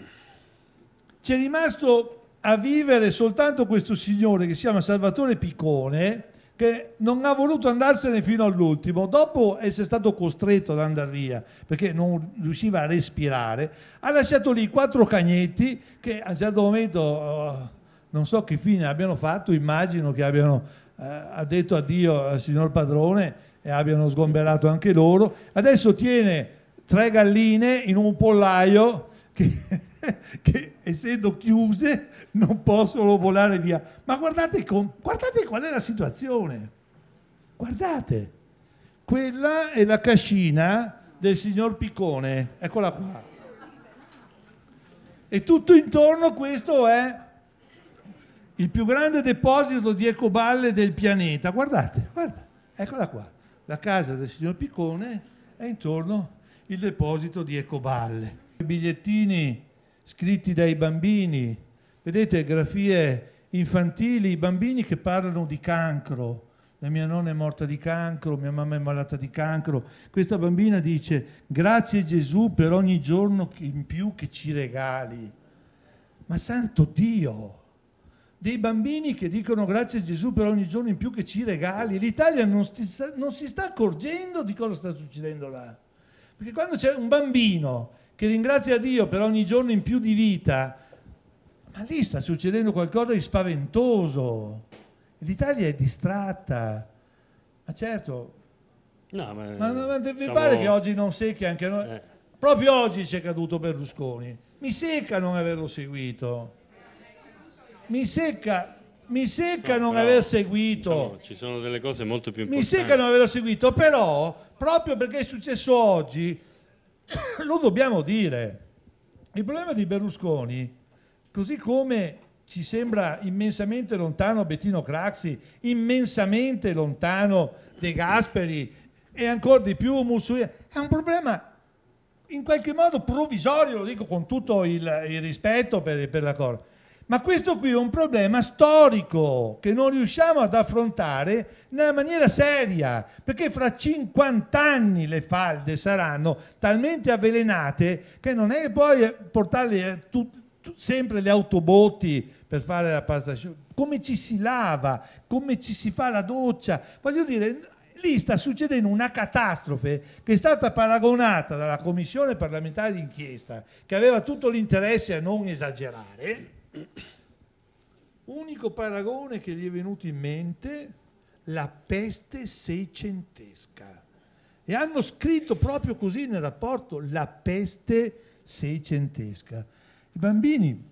C'è rimasto a vivere soltanto questo signore che si chiama Salvatore Piccone, che non ha voluto andarsene fino all'ultimo, dopo essere stato costretto ad andare via perché non riusciva a respirare, ha lasciato lì quattro cagnetti che a un certo momento oh, non so che fine abbiano fatto, immagino che abbiano eh, detto addio al signor padrone e abbiano sgomberato anche loro. Adesso tiene tre galline in un pollaio che, che essendo chiuse non possono volare via. Ma guardate, con, guardate qual è la situazione. Guardate, quella è la cascina del signor Piccone, eccola qua. E tutto intorno questo è il più grande deposito di ecoballe del pianeta. Guardate, guarda, eccola qua. La casa del signor Piccone è intorno il deposito di ecoballe. I bigliettini scritti dai bambini, Vedete, grafie infantili, bambini che parlano di cancro. La mia nonna è morta di cancro, mia mamma è malata di cancro. Questa bambina dice, grazie Gesù per ogni giorno in più che ci regali. Ma santo Dio! Dei bambini che dicono grazie Gesù per ogni giorno in più che ci regali. L'Italia non, sta, non si sta accorgendo di cosa sta succedendo là. Perché quando c'è un bambino che ringrazia Dio per ogni giorno in più di vita, ma lì sta succedendo qualcosa di spaventoso. L'Italia è distratta. Ma certo, no, ma, ma, ma vi siamo... pare che oggi non secchi anche noi? Eh. Proprio oggi c'è caduto Berlusconi. Mi secca non averlo seguito. Mi secca, mi secca no, non aver seguito. Diciamo, ci sono delle cose molto più importanti. Mi secca non averlo seguito, però proprio perché è successo oggi, lo dobbiamo dire. Il problema di Berlusconi Così come ci sembra immensamente lontano Bettino Craxi, immensamente lontano De Gasperi e ancora di più Mussolini, è un problema in qualche modo provvisorio, lo dico con tutto il, il rispetto per, per la cosa. Ma questo qui è un problema storico che non riusciamo ad affrontare nella maniera seria, perché fra 50 anni le falde saranno talmente avvelenate che non è poi portarle tutte sempre le autobotti per fare la pasta asciutta, come ci si lava, come ci si fa la doccia. Voglio dire, lì sta succedendo una catastrofe che è stata paragonata dalla commissione parlamentare d'inchiesta, che aveva tutto l'interesse a non esagerare. Unico paragone che gli è venuto in mente, la peste seicentesca. E hanno scritto proprio così nel rapporto, la peste seicentesca. I bambini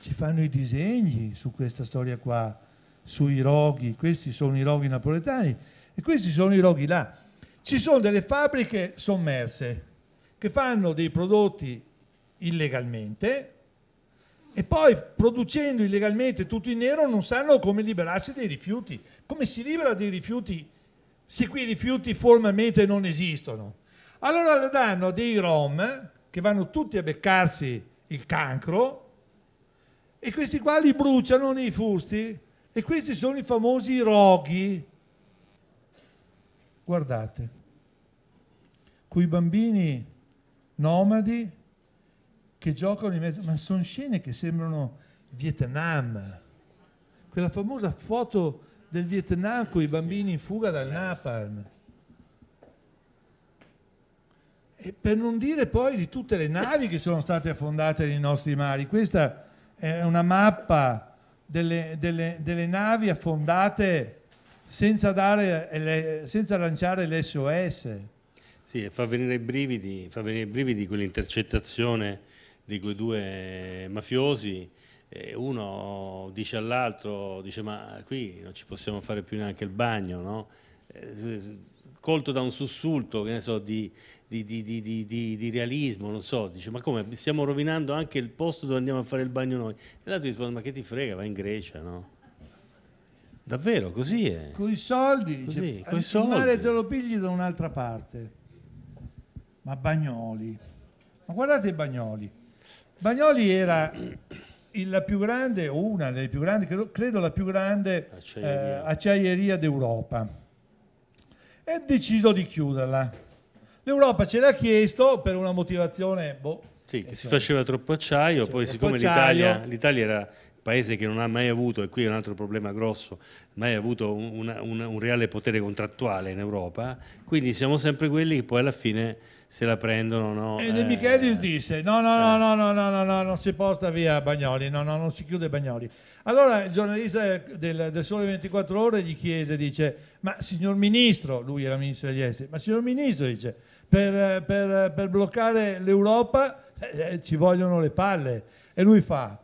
ci fanno i disegni su questa storia qua, sui roghi, questi sono i roghi napoletani e questi sono i roghi là. Ci sono delle fabbriche sommerse che fanno dei prodotti illegalmente e poi producendo illegalmente tutto in nero non sanno come liberarsi dei rifiuti. Come si libera dei rifiuti se quei rifiuti formalmente non esistono? Allora danno dei rom che vanno tutti a beccarsi il cancro e questi qua li bruciano nei fusti e questi sono i famosi roghi. Guardate, quei bambini nomadi che giocano in mezzo, ma sono scene che sembrano Vietnam. Quella famosa foto del Vietnam con i bambini in fuga dal napalm. E per non dire poi di tutte le navi che sono state affondate nei nostri mari. Questa è una mappa delle, delle, delle navi affondate senza, dare, senza lanciare l'SOS. Sì, fa venire i brividi, fa venire i brividi quell'intercettazione di quei due mafiosi. uno dice all'altro, dice ma qui non ci possiamo fare più neanche il bagno, no? Eh, colto da un sussulto, che ne so, di, di, di, di, realismo, non so, dice ma come, stiamo rovinando anche il posto dove andiamo a fare il bagno noi. E l'altro risponde ma che ti frega, vai in Grecia, no? Davvero, così è. Con i soldi, così, dice, coi soldi. il mare te lo pigli da un'altra parte. Ma Bagnoli, ma guardate i Bagnoli. Bagnoli era la più grande, o una delle più grandi, credo la più grande acciaieria, eh, acciaieria d'Europa. E ha deciso di chiuderla. L'Europa ce l'ha chiesto per una motivazione... Boh, sì, che si faceva troppo acciaio, poi siccome l'Italia, l'Italia era paese che non ha mai avuto, e qui è un altro problema grosso, mai avuto un, un, un reale potere contrattuale in Europa, quindi siamo sempre quelli che poi alla fine se la prendono. No? E De Michelis eh, disse: no no, no, no, no, no, no, no, non si posta via Bagnoli, no, no, non si chiude Bagnoli. Allora il giornalista del, del Sole 24 Ore gli chiese: dice, Ma signor ministro, lui era ministro degli esteri, ma signor ministro, dice, per, per, per bloccare l'Europa eh, ci vogliono le palle. E lui fa: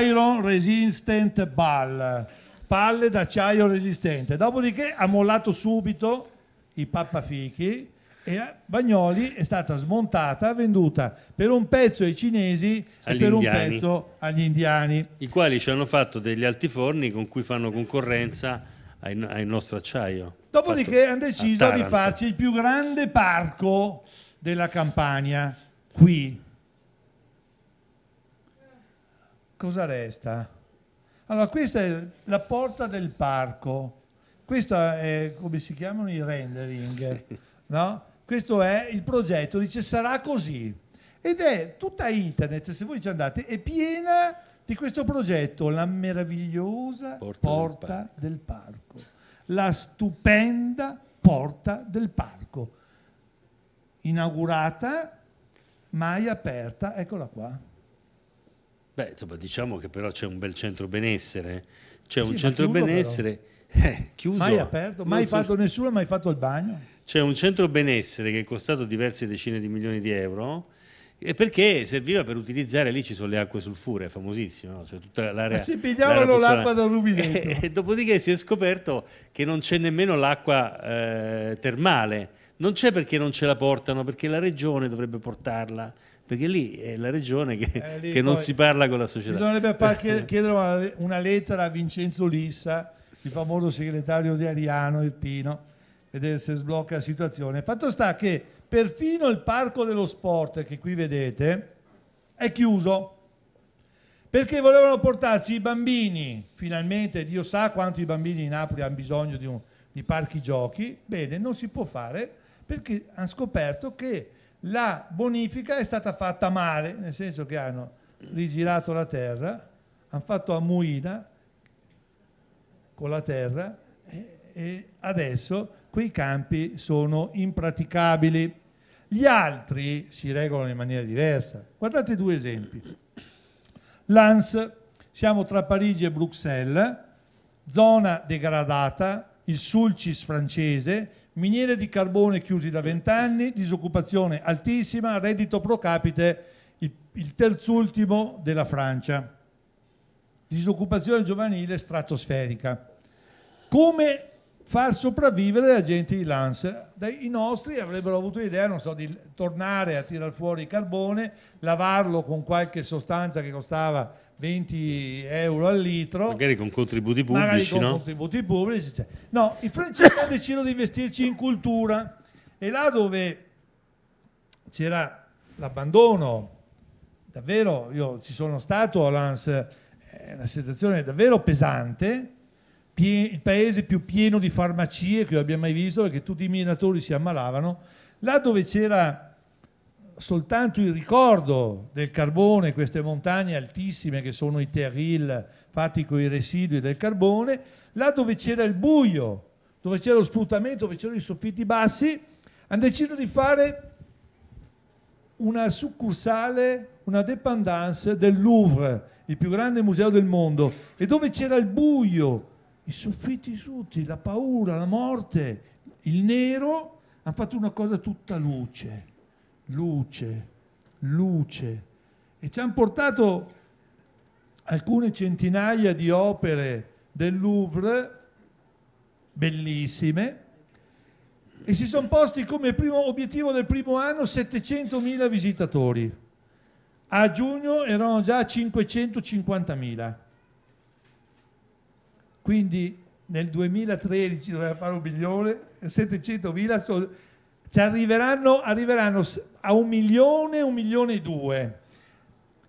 Iron Resistant Ball, palle d'acciaio resistente. Dopodiché ha mollato subito i pappafichi e a Bagnoli è stata smontata, venduta per un pezzo ai cinesi agli e per indiani. un pezzo agli indiani. I quali ci hanno fatto degli altiforni con cui fanno concorrenza al, al nostro acciaio. Dopodiché hanno deciso di farci il più grande parco della Campania, qui cosa resta? Allora, questa è la porta del parco, questo è come si chiamano i rendering, no? Questo è il progetto, dice sarà così. Ed è tutta internet, se voi ci andate, è piena di questo progetto, la meravigliosa porta, porta del, parco. del parco, la stupenda porta del parco, inaugurata, mai aperta, eccola qua. Beh, insomma, diciamo che però c'è un bel centro benessere. C'è sì, un centro benessere eh, chiuso. Mai aperto, mai so... fatto nessuno, mai fatto il bagno. C'è un centro benessere che è costato diverse decine di milioni di euro e perché serviva per utilizzare lì ci sono le acque sulfure, famosissime, no? cioè tutta l'area. Ma si pigliavano l'acqua dal rubinetto. E, e, dopodiché si è scoperto che non c'è nemmeno l'acqua eh, termale. Non c'è perché non ce la portano, perché la regione dovrebbe portarla perché lì è la regione che, eh, che non si parla con la società. Bisognerebbe far chiedere una lettera a Vincenzo Lissa, il famoso segretario di Ariano Irpino, vedere se sblocca la situazione. Fatto sta che perfino il parco dello sport, che qui vedete, è chiuso. Perché volevano portarci i bambini, finalmente Dio sa quanto i bambini in Napoli hanno bisogno di, un, di parchi giochi, bene, non si può fare perché hanno scoperto che la bonifica è stata fatta male, nel senso che hanno rigirato la terra, hanno fatto a muina con la terra e, e adesso quei campi sono impraticabili. Gli altri si regolano in maniera diversa. Guardate due esempi. L'ANS, siamo tra Parigi e Bruxelles, zona degradata, il Sulcis francese, miniere di carbone chiusi da vent'anni, disoccupazione altissima, reddito pro capite il, il terzultimo della Francia, disoccupazione giovanile stratosferica. Come far sopravvivere la gente di Lance? I nostri avrebbero avuto l'idea, non so, di tornare a tirare fuori il carbone, lavarlo con qualche sostanza che costava 20 euro al litro. Magari con contributi pubblici. Con no? contributi pubblici. No, i francesi hanno deciso di investirci in cultura e là dove c'era l'abbandono, davvero, io ci sono stato a Lens, è una situazione davvero pesante, il paese più pieno di farmacie che abbia mai visto, perché tutti i minatori si ammalavano, là dove c'era soltanto il ricordo del carbone, queste montagne altissime che sono i terril fatti con i residui del carbone, là dove c'era il buio, dove c'era lo sfruttamento, dove c'erano i soffitti bassi, hanno deciso di fare una succursale, una dépendance del Louvre, il più grande museo del mondo, e dove c'era il buio, i soffitti tutti, la paura, la morte, il nero, hanno fatto una cosa tutta luce, luce, luce. E ci hanno portato alcune centinaia di opere del Louvre, bellissime, e si sono posti come primo obiettivo del primo anno 700.000 visitatori. A giugno erano già 550.000. Quindi nel 2013 doveva fare un milione, 700.000 sono, ci arriveranno, arriveranno a un milione, un milione e due.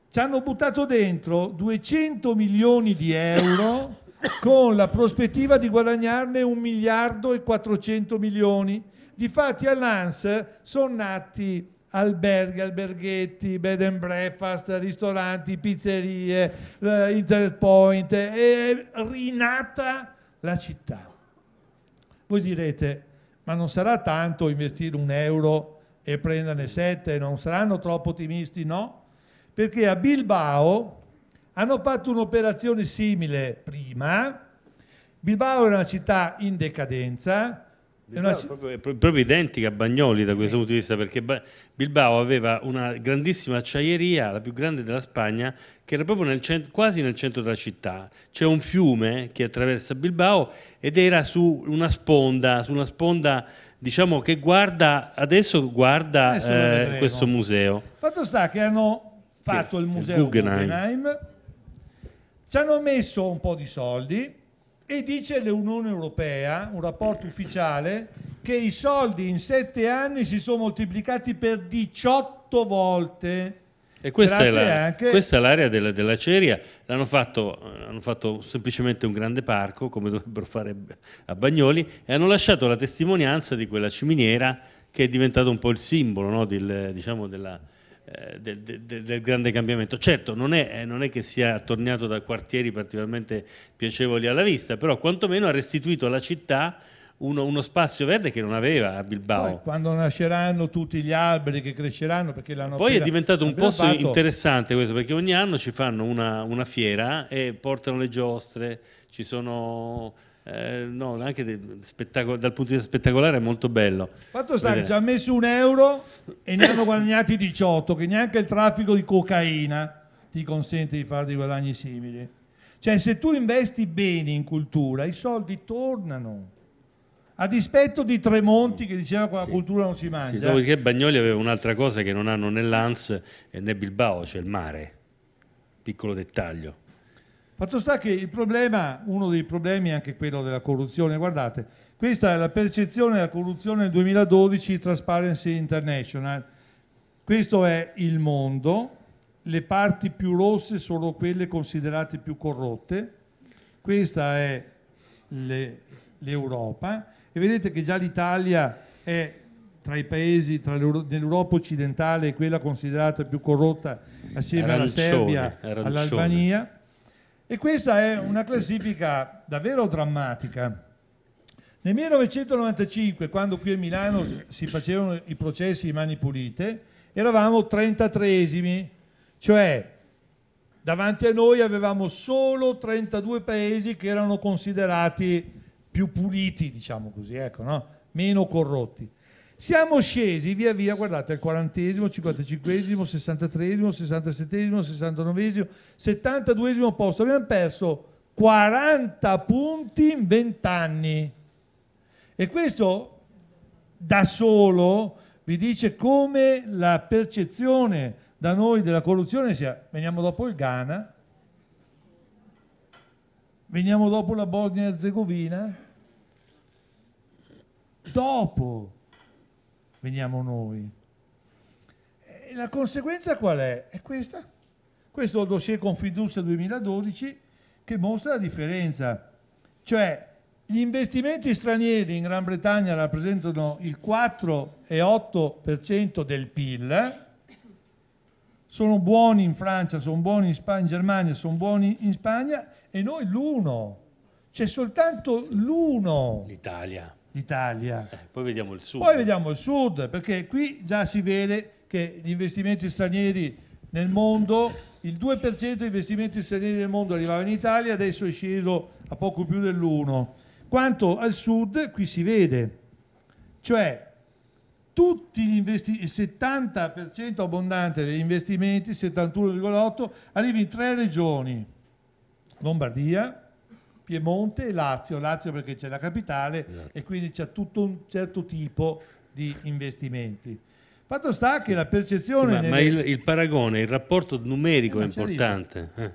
Ci hanno buttato dentro 200 milioni di euro con la prospettiva di guadagnarne un miliardo e 400 milioni. Difatti all'ANS sono nati alberghi, alberghetti, bed and breakfast, ristoranti, pizzerie, eh, internet point, è rinata la città. Voi direte, ma non sarà tanto investire un euro e prenderne sette, non saranno troppo ottimisti? No, perché a Bilbao hanno fatto un'operazione simile prima. Bilbao era una città in decadenza. Bilbao è proprio, proprio, identica a Bagnoli da questo punto di vista perché Bilbao aveva una grandissima acciaieria, la più grande della Spagna, che era proprio nel cent- quasi nel centro della città. C'è un fiume che attraversa Bilbao ed era su una sponda, su una sponda diciamo che guarda, adesso guarda adesso eh, questo museo. Fatto sta che hanno fatto il museo Guggenheim. Guggenheim ci hanno messo un po' di soldi e dice l'Unione Europea, un rapporto ufficiale, che i soldi in sette anni si sono moltiplicati per 18 volte. E questa, è, la, anche... questa è, l'area della, della Ceria, l'hanno fatto, hanno fatto semplicemente un grande parco, come dovrebbero fare a Bagnoli, e hanno lasciato la testimonianza di quella ciminiera che è diventato un po' il simbolo no, del, diciamo, della, del, del, del, grande cambiamento. Certo, non è, eh, non è, che sia attorniato da quartieri particolarmente piacevoli alla vista, però quantomeno ha restituito alla città uno, uno spazio verde che non aveva a Bilbao. Poi, quando nasceranno tutti gli alberi che cresceranno, perché l'hanno Poi appena, è diventato un posto fatto... interessante questo, perché ogni anno ci fanno una, una fiera e portano le giostre, ci sono eh, no, anche spettacolo, dal punto di vista spettacolare è molto bello. Fatto sta che ci ha messo un euro e ne hanno guadagnati 18, che neanche il traffico di cocaina ti consente di fare dei guadagni simili. Cioè, se tu investi bene in cultura, i soldi tornano. A dispetto di Tremonti che diceva che la sì. cultura non si mangia. Sì, dopodiché Bagnoli aveva un'altra cosa che non hanno né l'Ans né Bilbao, cioè il mare. Piccolo dettaglio. Fatto sta che il problema, uno dei problemi è anche quello della corruzione. Guardate, questa è la percezione della corruzione nel 2012 Transparency International. Questo è il mondo, le parti più rosse sono quelle considerate più corrotte, questa è le, l'Europa. E vedete che già l'Italia è tra i paesi tra dell'Europa occidentale quella considerata più corrotta assieme alla Serbia, all'Albania e questa è una classifica davvero drammatica. Nel 1995, quando qui a Milano si facevano i processi di mani pulite, eravamo 33esimi, cioè davanti a noi avevamo solo 32 paesi che erano considerati più puliti, diciamo così, ecco, no? meno corrotti. Siamo scesi via via, guardate, al 40esimo, 55esimo, 63esimo, 67esimo, 69esimo, 72esimo posto. Abbiamo perso 40 punti in 20 anni. E questo da solo vi dice come la percezione da noi della corruzione sia, veniamo dopo il Ghana, veniamo dopo la Bosnia e Herzegovina, dopo veniamo noi. E la conseguenza qual è? È questa. Questo è il dossier Confindustria 2012 che mostra la differenza. Cioè, gli investimenti stranieri in Gran Bretagna rappresentano il 4,8% del PIL, sono buoni in Francia, sono buoni in, Spagna, in Germania, sono buoni in Spagna e noi l'uno. C'è soltanto l'uno. L'Italia. L'Italia. Eh, poi vediamo il sud. Poi vediamo il sud, perché qui già si vede che gli investimenti stranieri nel mondo, il 2% degli investimenti stranieri nel mondo arrivava in Italia, adesso è sceso a poco più dell'1. Quanto al sud, qui si vede, cioè tutti gli investimenti, il 70% abbondante degli investimenti, 71,8, arriva in tre regioni, Lombardia, Piemonte e Lazio, Lazio perché c'è la capitale esatto. e quindi c'è tutto un certo tipo di investimenti. Fatto sta che la percezione... Sì, ma, nelle... ma il, il, paragone, il rapporto numerico eh, è importante. Eh.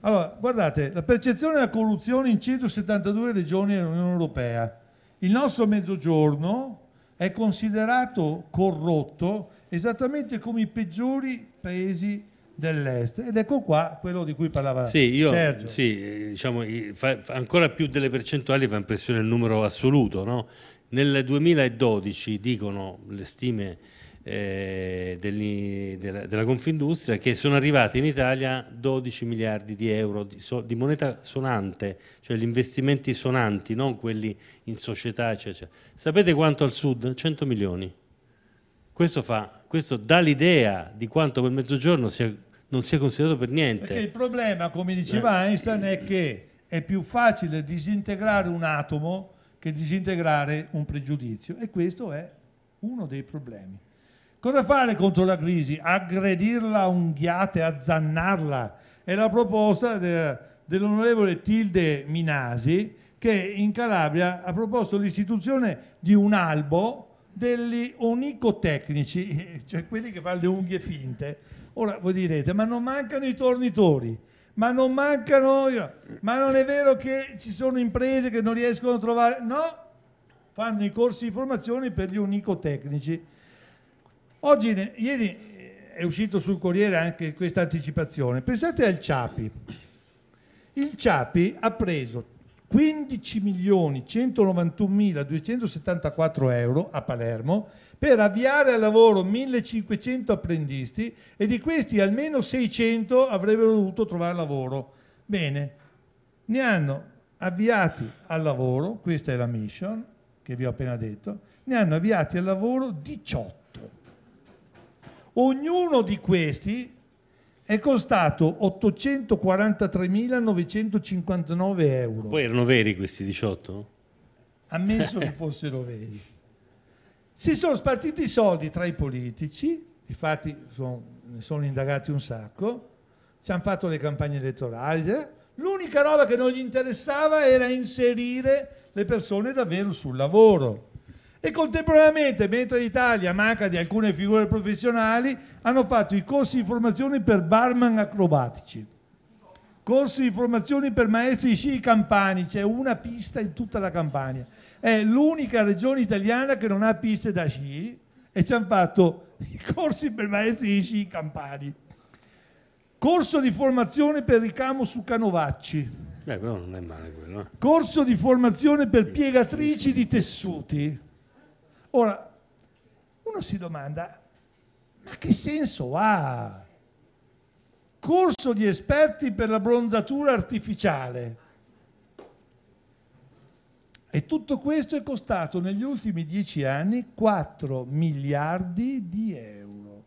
Allora, guardate, la percezione della corruzione in 172 regioni dell'Unione Europea. Il nostro mezzogiorno è considerato corrotto esattamente come i peggiori paesi dell'est ed ecco qua quello di cui parlava sì, io, Sergio. Sì, diciamo, fa, fa ancora più delle percentuali fa impressione il numero assoluto. No? Nel 2012 dicono le stime eh, degli, della, della, Confindustria che sono arrivati in Italia 12 miliardi di euro di, so, di, moneta sonante, cioè gli investimenti sonanti, non quelli in società, eccetera. Sapete quanto al sud? 100 milioni. Questo, fa, questo dà l'idea di quanto quel mezzogiorno sia, non sia considerato per niente. Perché il problema, come diceva eh. Einstein, è che è più facile disintegrare un atomo che disintegrare un pregiudizio e questo è uno dei problemi. Cosa fare contro la crisi? Aggredirla a unghiate, azzannarla. È la proposta de, dell'onorevole Tilde Minasi che in Calabria ha proposto l'istituzione di un albo degli onicotecnici, cioè quelli che fanno le unghie finte. Ora voi direte, ma non mancano i tornitori, ma non mancano, ma non è vero che ci sono imprese che non riescono a trovare, no, fanno i corsi di formazione per gli onicotecnici Oggi, ieri è uscito sul Corriere anche questa anticipazione. Pensate al Ciapi. Il Ciapi ha preso 15 milioni 191.274 euro a Palermo per avviare al lavoro 1500 apprendisti e di questi almeno 600 avrebbero dovuto trovare lavoro. Bene, ne hanno avviati al lavoro, questa è la mission che vi ho appena detto, ne hanno avviati al lavoro 18. Ognuno di questi è costato 843.959 euro. Poi erano veri questi 18? Ammesso che fossero veri. Si sono spartiti i soldi tra i politici, infatti sono, ne sono indagati un sacco, ci hanno fatto le campagne elettorali. Eh? L'unica roba che non gli interessava era inserire le persone davvero sul lavoro e contemporaneamente, mentre l'Italia manca di alcune figure professionali, hanno fatto i corsi di formazione per barman acrobatici, corsi di formazione per maestri sci campani, c'è una pista in tutta la Campania. È l'unica regione italiana che non ha piste da sci e ci hanno fatto i corsi per maestri di sci campani. Corso di formazione per ricamo su canovacci. Beh, però non è male quello. Eh. Corso di formazione per piegatrici di tessuti Ora, uno si domanda, ma che senso ha? Corso di esperti per la bronzatura artificiale. E tutto questo è costato negli ultimi dieci anni 4 miliardi di euro.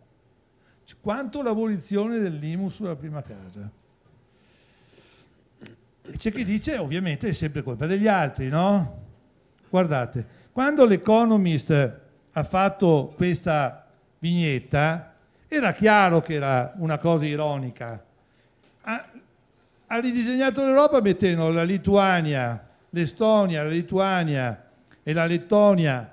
Quanto l'abolizione dell'IMU sulla prima casa. C'è chi dice, ovviamente, è sempre colpa degli altri, no? Guardate, quando l'Economist ha fatto questa vignetta, era chiaro che era una cosa ironica. Ha, ha ridisegnato l'Europa mettendo la Lituania, l'Estonia, la Lituania e la Lettonia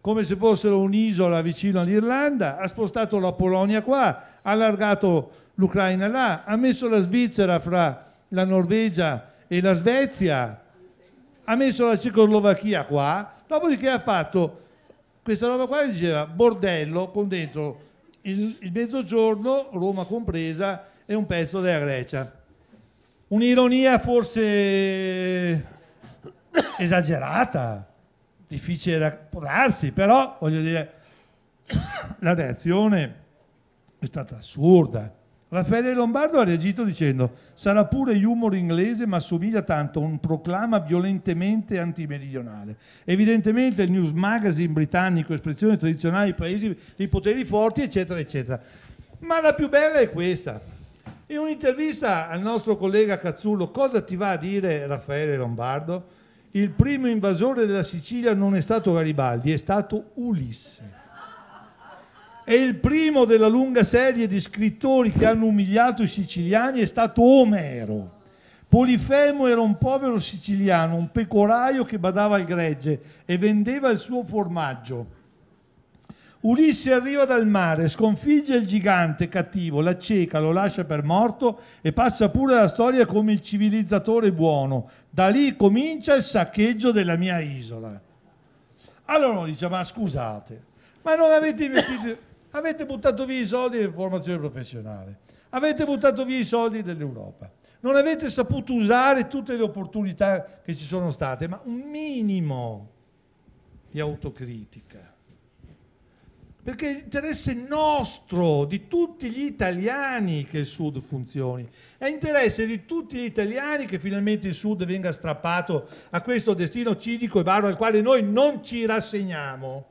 come se fossero un'isola vicino all'Irlanda, ha spostato la Polonia qua, ha allargato l'Ucraina là, ha messo la Svizzera fra la Norvegia e la Svezia, ha messo la Cecoslovacchia qua, Dopodiché ha fatto questa roba qua che diceva bordello con dentro il, il mezzogiorno, Roma compresa, e un pezzo della Grecia. Un'ironia forse esagerata, difficile da darsi, però voglio dire, la reazione è stata assurda. Raffaele Lombardo ha reagito dicendo sarà pure humor inglese ma assomiglia tanto a un proclama violentemente antimeridionale. Evidentemente il news magazine britannico, espressione tradizionale dei paesi dei poteri forti, eccetera, eccetera. Ma la più bella è questa. In un'intervista al nostro collega Cazzullo, cosa ti va a dire Raffaele Lombardo? Il primo invasore della Sicilia non è stato Garibaldi, è stato Ulisse. E il primo della lunga serie di scrittori che hanno umiliato i siciliani è stato Omero. Polifemo era un povero siciliano, un pecoraio che badava al gregge e vendeva il suo formaggio. Ulisse arriva dal mare, sconfigge il gigante cattivo, l'acceca, lo lascia per morto e passa pure la storia come il civilizzatore buono. Da lì comincia il saccheggio della mia isola. Allora uno dice, ma scusate, ma non avete investito Avete buttato via i soldi della formazione professionale, avete buttato via i soldi dell'Europa, non avete saputo usare tutte le opportunità che ci sono state, ma un minimo di autocritica. Perché è interesse nostro, di tutti gli italiani che il Sud funzioni. È interesse di tutti gli italiani che finalmente il Sud venga strappato a questo destino cinico e baro al quale noi non ci rassegniamo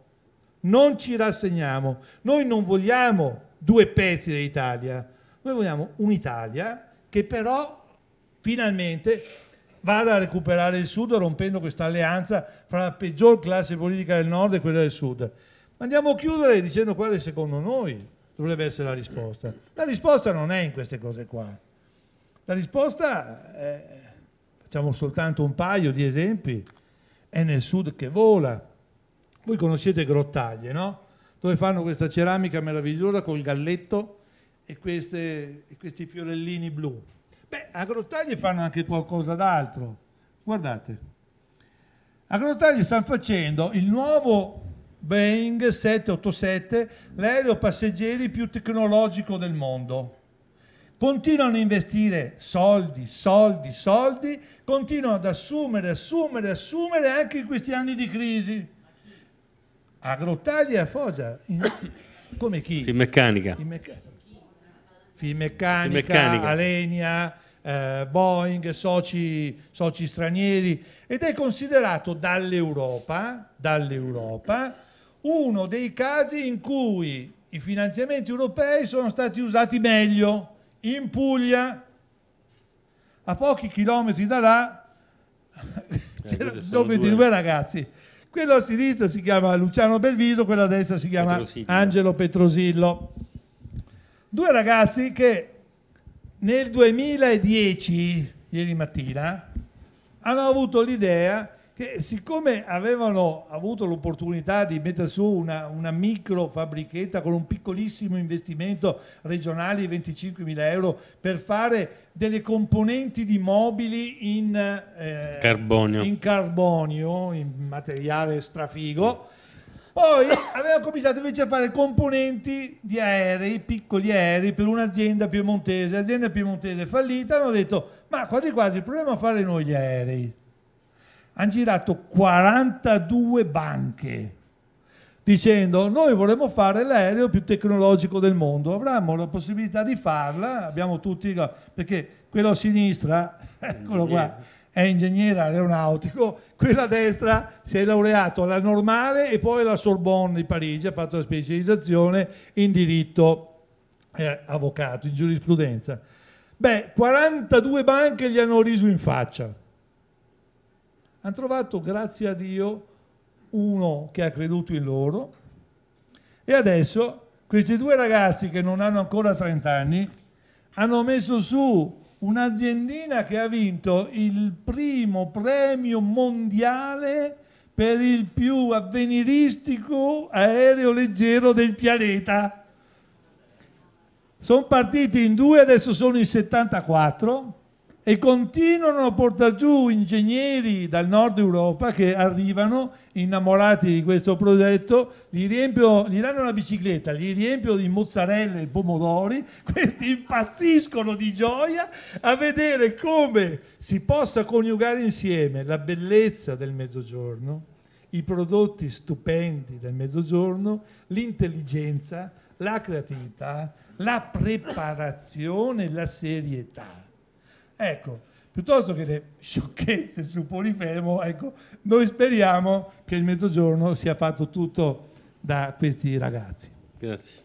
non ci rassegniamo. Noi non vogliamo due pezzi dell'Italia, noi vogliamo un'Italia che però finalmente vada a recuperare il Sud rompendo questa alleanza fra la peggior classe politica del Nord e quella del Sud. Andiamo a chiudere dicendo quale secondo noi dovrebbe essere la risposta. La risposta non è in queste cose qua. La risposta, è, facciamo soltanto un paio di esempi, è nel Sud che vola voi conoscete Grottaglie, no? Dove fanno questa ceramica meravigliosa col galletto e, queste, e questi fiorellini blu. Beh, a Grottaglie fanno anche qualcosa d'altro. Guardate. A Grottaglie stanno facendo il nuovo Boeing 787, l'aereo passeggeri più tecnologico del mondo. Continuano a investire soldi, soldi, soldi, continuano ad assumere, assumere, assumere anche in questi anni di crisi a Grottaglia e a Foggia. come chi? Finmeccanica. Finmeccanica, Finmeccanica, Alenia, eh, Boeing, soci, soci, stranieri ed è considerato dall'Europa, dall'Europa uno dei casi in cui i finanziamenti europei sono stati usati meglio. In Puglia, a pochi chilometri da là, eh, c'erano 22 ragazzi quello a sinistra si chiama Luciano Belviso, quello a destra si chiama Petrosillo. Angelo Petrosillo. Due ragazzi che nel 2010, ieri mattina, hanno avuto l'idea che siccome avevano avuto l'opportunità di mettere su una, una micro fabbrichetta con un piccolissimo investimento regionale di 25 mila euro per fare delle componenti di mobili in, eh, carbonio. in carbonio, in materiale strafigo, poi avevano cominciato invece a fare componenti di aerei, piccoli aerei, per un'azienda piemontese. L'azienda piemontese fallita hanno detto, ma quasi quasi proviamo a fare noi gli aerei hanno girato 42 banche dicendo noi vorremmo fare l'aereo più tecnologico del mondo, avremmo la possibilità di farla, abbiamo tutti, perché quello a sinistra, eccolo qua, è ingegnere aeronautico, quello a destra si è laureato alla normale e poi alla Sorbonne di Parigi, ha fatto la specializzazione in diritto eh, avvocato, in giurisprudenza. Beh, 42 banche gli hanno riso in faccia hanno trovato, grazie a Dio, uno che ha creduto in loro e adesso questi due ragazzi che non hanno ancora 30 anni hanno messo su un'aziendina che ha vinto il primo premio mondiale per il più avveniristico aereo leggero del pianeta. Sono partiti in due, adesso sono in 74 e continuano a portare giù ingegneri dal nord Europa che arrivano innamorati di questo progetto, gli, riempio, gli danno la bicicletta, gli riempiono di mozzarella e pomodori, questi impazziscono di gioia a vedere come si possa coniugare insieme la bellezza del mezzogiorno, i prodotti stupendi del mezzogiorno, l'intelligenza, la creatività, la preparazione, la serietà. Ecco, piuttosto che le sciocchezze su Polifemo, ecco, noi speriamo che il mezzogiorno sia fatto tutto da questi ragazzi. Grazie.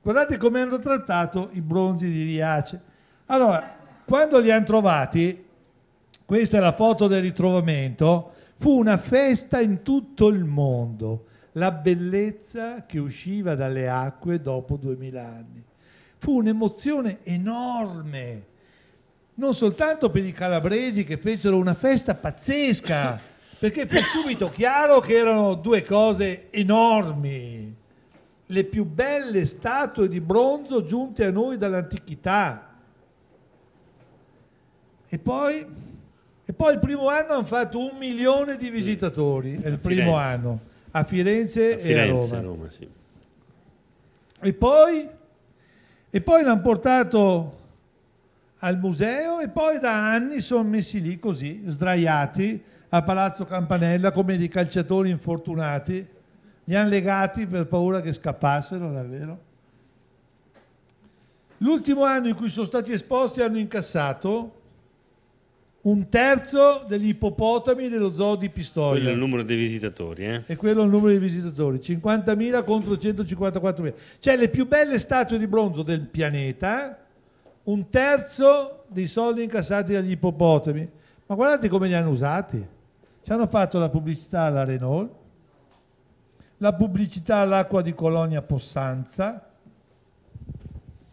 Guardate come hanno trattato i bronzi di Riace. Allora, quando li hanno trovati, questa è la foto del ritrovamento, fu una festa in tutto il mondo, la bellezza che usciva dalle acque dopo duemila anni. Fu un'emozione enorme, non soltanto per i calabresi che fecero una festa pazzesca, perché fu subito chiaro che erano due cose enormi, le più belle statue di bronzo giunte a noi dall'antichità. E poi, e poi il primo anno hanno fatto un milione di visitatori, è il primo anno, a Firenze, A Firenze, e a a Roma. Roma, sì. E poi, e poi l'hanno portato al museo e poi da anni sono messi lì così, sdraiati a Palazzo Campanella come dei calciatori infortunati. Li hanno legati per paura che scappassero, davvero. L'ultimo anno in cui sono stati esposti hanno incassato un terzo degli ippopotami dello zoo di Pistoia. Quello è il numero dei visitatori, eh? E quello è il numero di visitatori, 50.000 contro 154.000. Cioè le più belle statue di bronzo del pianeta, un terzo dei soldi incassati dagli ippopotami. Ma guardate come li hanno usati. Ci hanno fatto la pubblicità alla Renault, la pubblicità all'acqua di Colonia Possanza,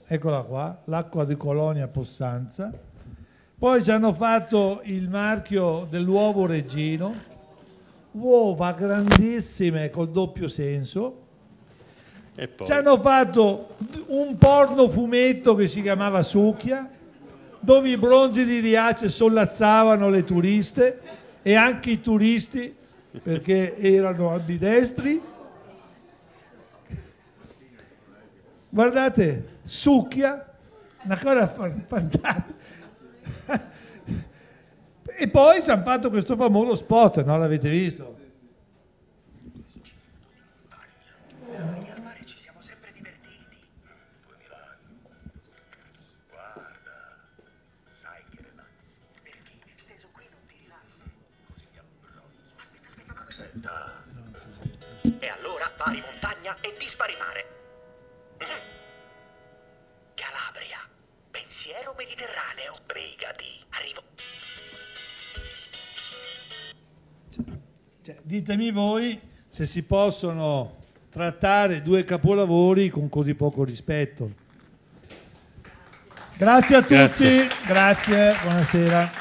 eccola qua, l'acqua di Colonia Possanza. Poi ci hanno fatto il marchio dell'uovo reggino, uova grandissime col doppio senso. E poi, Ci hanno fatto un porno fumetto che si chiamava Succhia, dove i bronzi di Riace sollazzavano le turiste e anche i turisti perché erano ambidestri. Guardate, Succhia, una cosa fa- fantastica. E poi ci hanno fatto questo famoso spot, no? L'avete visto? Noi al mare ci siamo sempre divertiti. Duemila anni. Guarda, sai che relax. Perché steso qui non ti rilassi. Così mi abbronzo. Aspetta, aspetta, aspetta. E allora pari montagna e dispari mare. Calabria. Pensiero mediterraneo. Sbrigati. Arrivo. Ditemi voi se si possono trattare due capolavori con così poco rispetto. Grazie a tutti, Grazie. grazie buonasera.